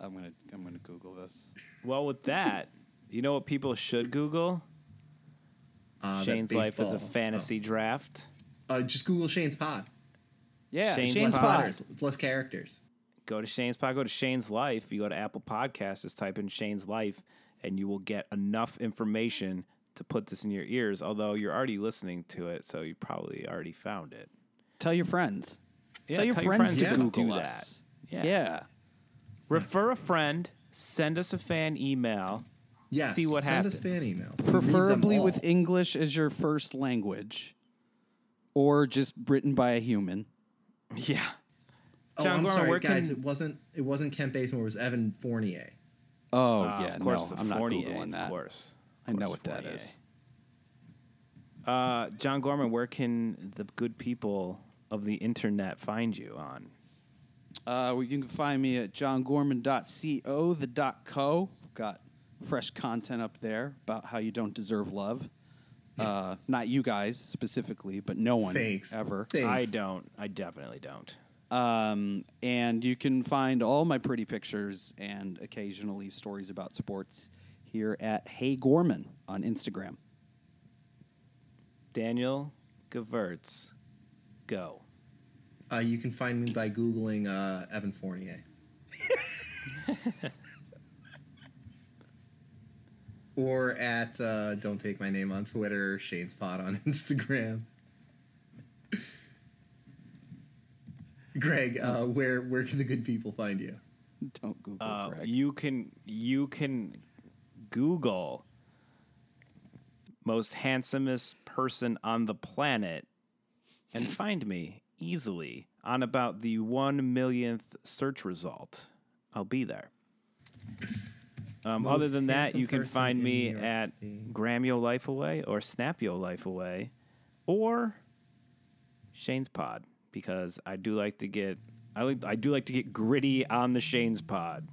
I'm gonna I'm gonna Google this. Well, with that, you know what people should Google? Uh, Shane's life is a fantasy draft. Oh. Uh, just Google Shane's pod. Yeah, Shane's Shane's, Pod. pod. It's less characters. Go to Shane's pod. Go to Shane's life. You go to Apple Podcasts. Just type in Shane's life, and you will get enough information to put this in your ears. Although you're already listening to it, so you probably already found it. Tell your friends. Yeah, tell your tell your friends, friends to to Google do us. that. Yeah. yeah. Refer a friend. Send us a fan email. Yes. See what send happens. us fan emails. We read them Preferably with English as your first language, or just written by a human. Yeah. Oh, John I'm Gorman, sorry, where guys. can- It wasn't. It wasn't Kent Bazemore. It was Evan Fournier. Oh Uh, yeah, of course, no, the I'm not Fournier, googling that. Of course. I know what that Fournier. is. Uh, John Gorman, where can the good people of the internet find you on? Uh, well, you can find me at johngorman.co, the dot co. We've got fresh content up there about how you don't deserve love. Uh, not you guys specifically, but no one Thanks. ever. Thanks. I don't. I definitely don't. Um, and you can find all my pretty pictures and occasionally stories about sports here at Hey Gorman on Instagram. Daniel Gewurz, go. Uh, you can find me by googling uh, Evan Fournier. or at uh, don't take my name on Twitter, Shane's Pod on Instagram. Greg, uh, where where can the good people find you? Don't Google Uh, Greg. you can you can Google most handsomest person on the planet and find me easily on about the one millionth search result. I'll be there. Um, other than that, you can find me at City. Gramio Life Away or Snapio Life Away or Shane's Pod because I do like to get I like I do like to get gritty on the Shane's Pod.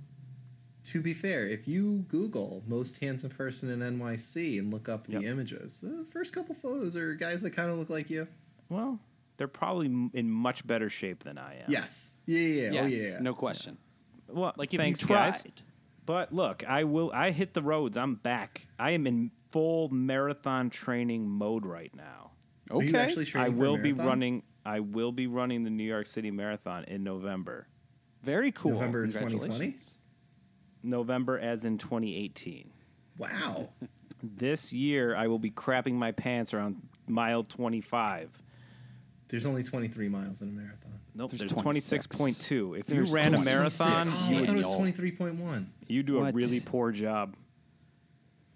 To be fair, if you Google most handsome person in NYC and look up the Yep. images, the first couple photos are guys that kind of look like you. Well, they're probably in much better shape than I am. Yes. Yeah, yeah, yeah. Oh, yes, Oh, yeah. no question. Well, Like if thanks, you tried. guys. But look, I will. I hit the roads. I'm back. I am in full marathon training mode right now. Are you Okay. actually I training for a will be running. I will be running the New York City Marathon in November. Very cool. November 2020? Congratulations. November, as in 2018. Wow. This year, I will be crapping my pants around mile 25. There's only 23 miles in a marathon. Nope, There's there's 26.2. If There's you ran a marathon, Oh, you I would thought it was 23.1. you do a really poor job.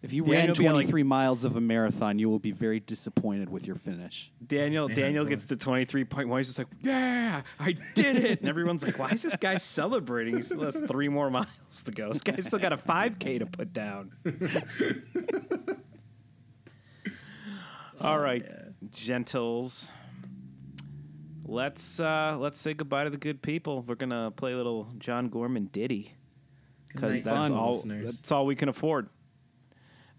If you Daniel ran will be like- 23 miles of a marathon, you will be very disappointed with your finish. Daniel Man, Daniel gets to 23.1. He's just like, yeah, I did it. And everyone's like, why is this guy celebrating? He still has three more miles to go. This guy's still got a 5K to put down. All right, gentles. Let's uh, let's say goodbye to the good people. We're gonna play a little John Gorman ditty because night, that's fun all listeners. that's all we can afford.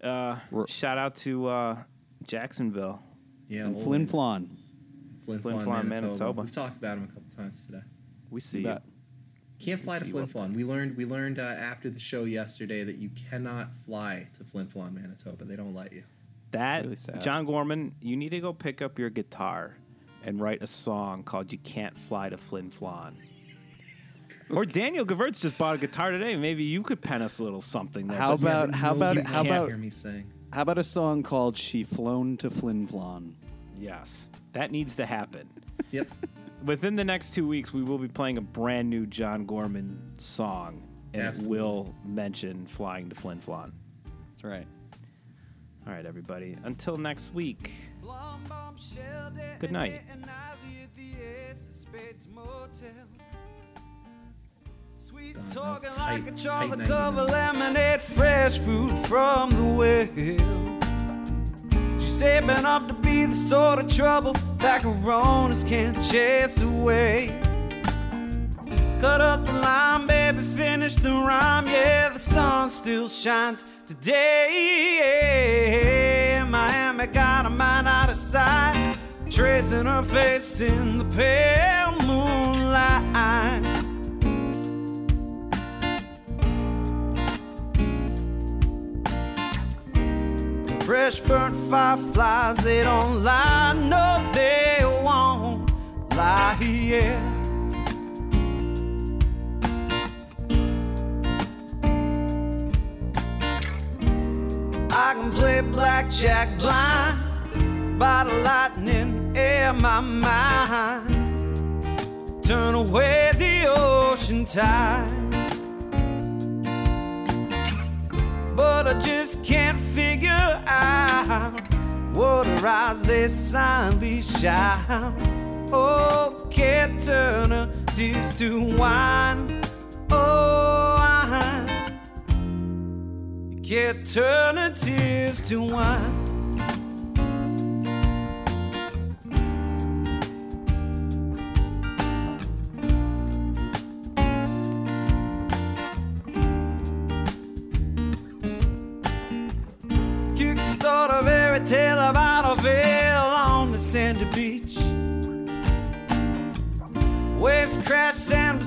Uh, shout out to uh, Jacksonville. Yeah, And. Flin Flon. Flin Flin Flon, Flon, Manitoba. Manitoba. We've talked about him a couple times today. We see you. Bet. Can't fly to see Flin Flon. We learned we learned uh, after the show yesterday that you cannot fly to Flin Flon, Manitoba. They don't let you. That Really sad. John Gorman, you need to go pick up your guitar and write a song called "You Can't Fly to Flin Flon." Or Daniel Gewurz just bought a guitar today. Maybe you could pen us a little something. There. How But about but how no, about you how can't about hear me sing? how about a song called "She Flown to Flin Flon"? yes, that needs to happen. Yep. Within the next two weeks, we will be playing a brand new John Gorman song, and Absolutely. it will mention flying to Flin Flon. That's right. All right, everybody. Until next week. Good night. God, that Talking tight- like a chocolate 90 covered lemonade, fresh fruit from the well. She's shaping up to be the sort of trouble that coronas can't chase away. Cut up the line, baby, finish the rhyme. Yeah, the sun still shines today. Miami got a mind out of sight, tracing her face in the pale moonlight. Fresh burnt fireflies, they don't lie, no, they won't lie, here. I can play blackjack blind by the lightning in my mind. Turn away the ocean tide. But I just can't figure out what eyes they silently shout. Oh, can't turn her tears to wine. Oh, wine. Can't turn tears to wine.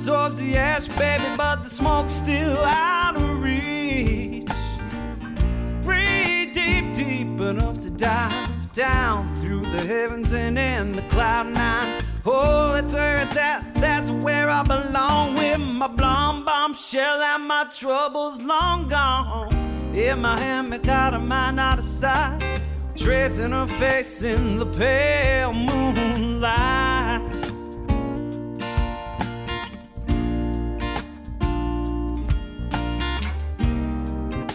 Absorbs the ash, baby, but the smoke's still out of reach. Breathe deep, deep enough to dive down through the heavens and in the cloud nine. Oh, that's where it's at, that's where I belong with my blonde bombshell and my troubles long gone. In my hand, I got a mind out of sight, tracing her face in the pale moonlight.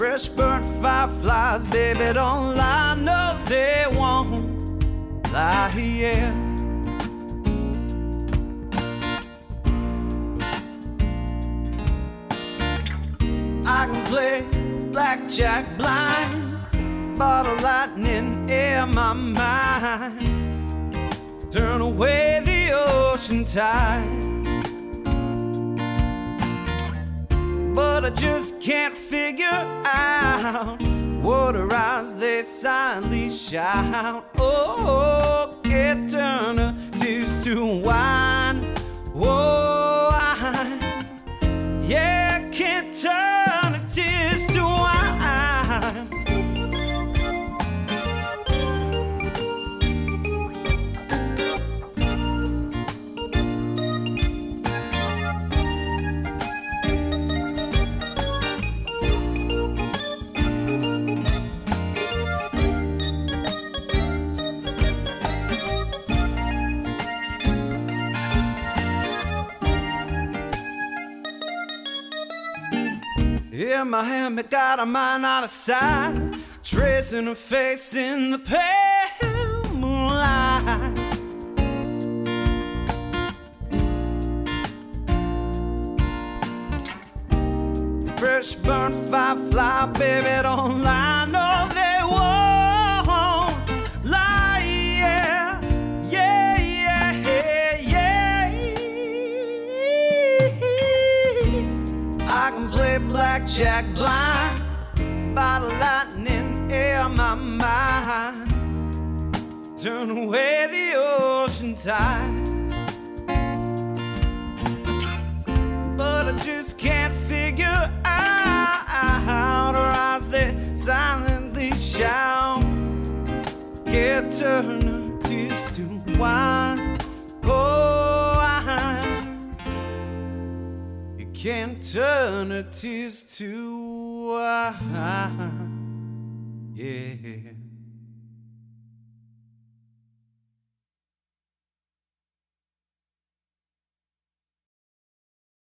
Fresh burnt fireflies, baby, don't lie, no, they won't lie, yeah. I can play blackjack blind, bottle lightning in my mind. Turn away the ocean tide. But I just can't figure out what eyes they silently shout. Oh, can't turn tears to wine. Oh, wine. Yeah, in my hand, but got a mind out of sight. Tracing her face in the pale moonlight. Fresh burnt firefly, baby, don't lie. No, they won't blackjack blind by the lightning in my mind. Turn away the ocean tide. but I just can't figure out. How her eyes they silently shout, can't turn her tears to wine. Oh, Can't turn her tears to wine. Yeah.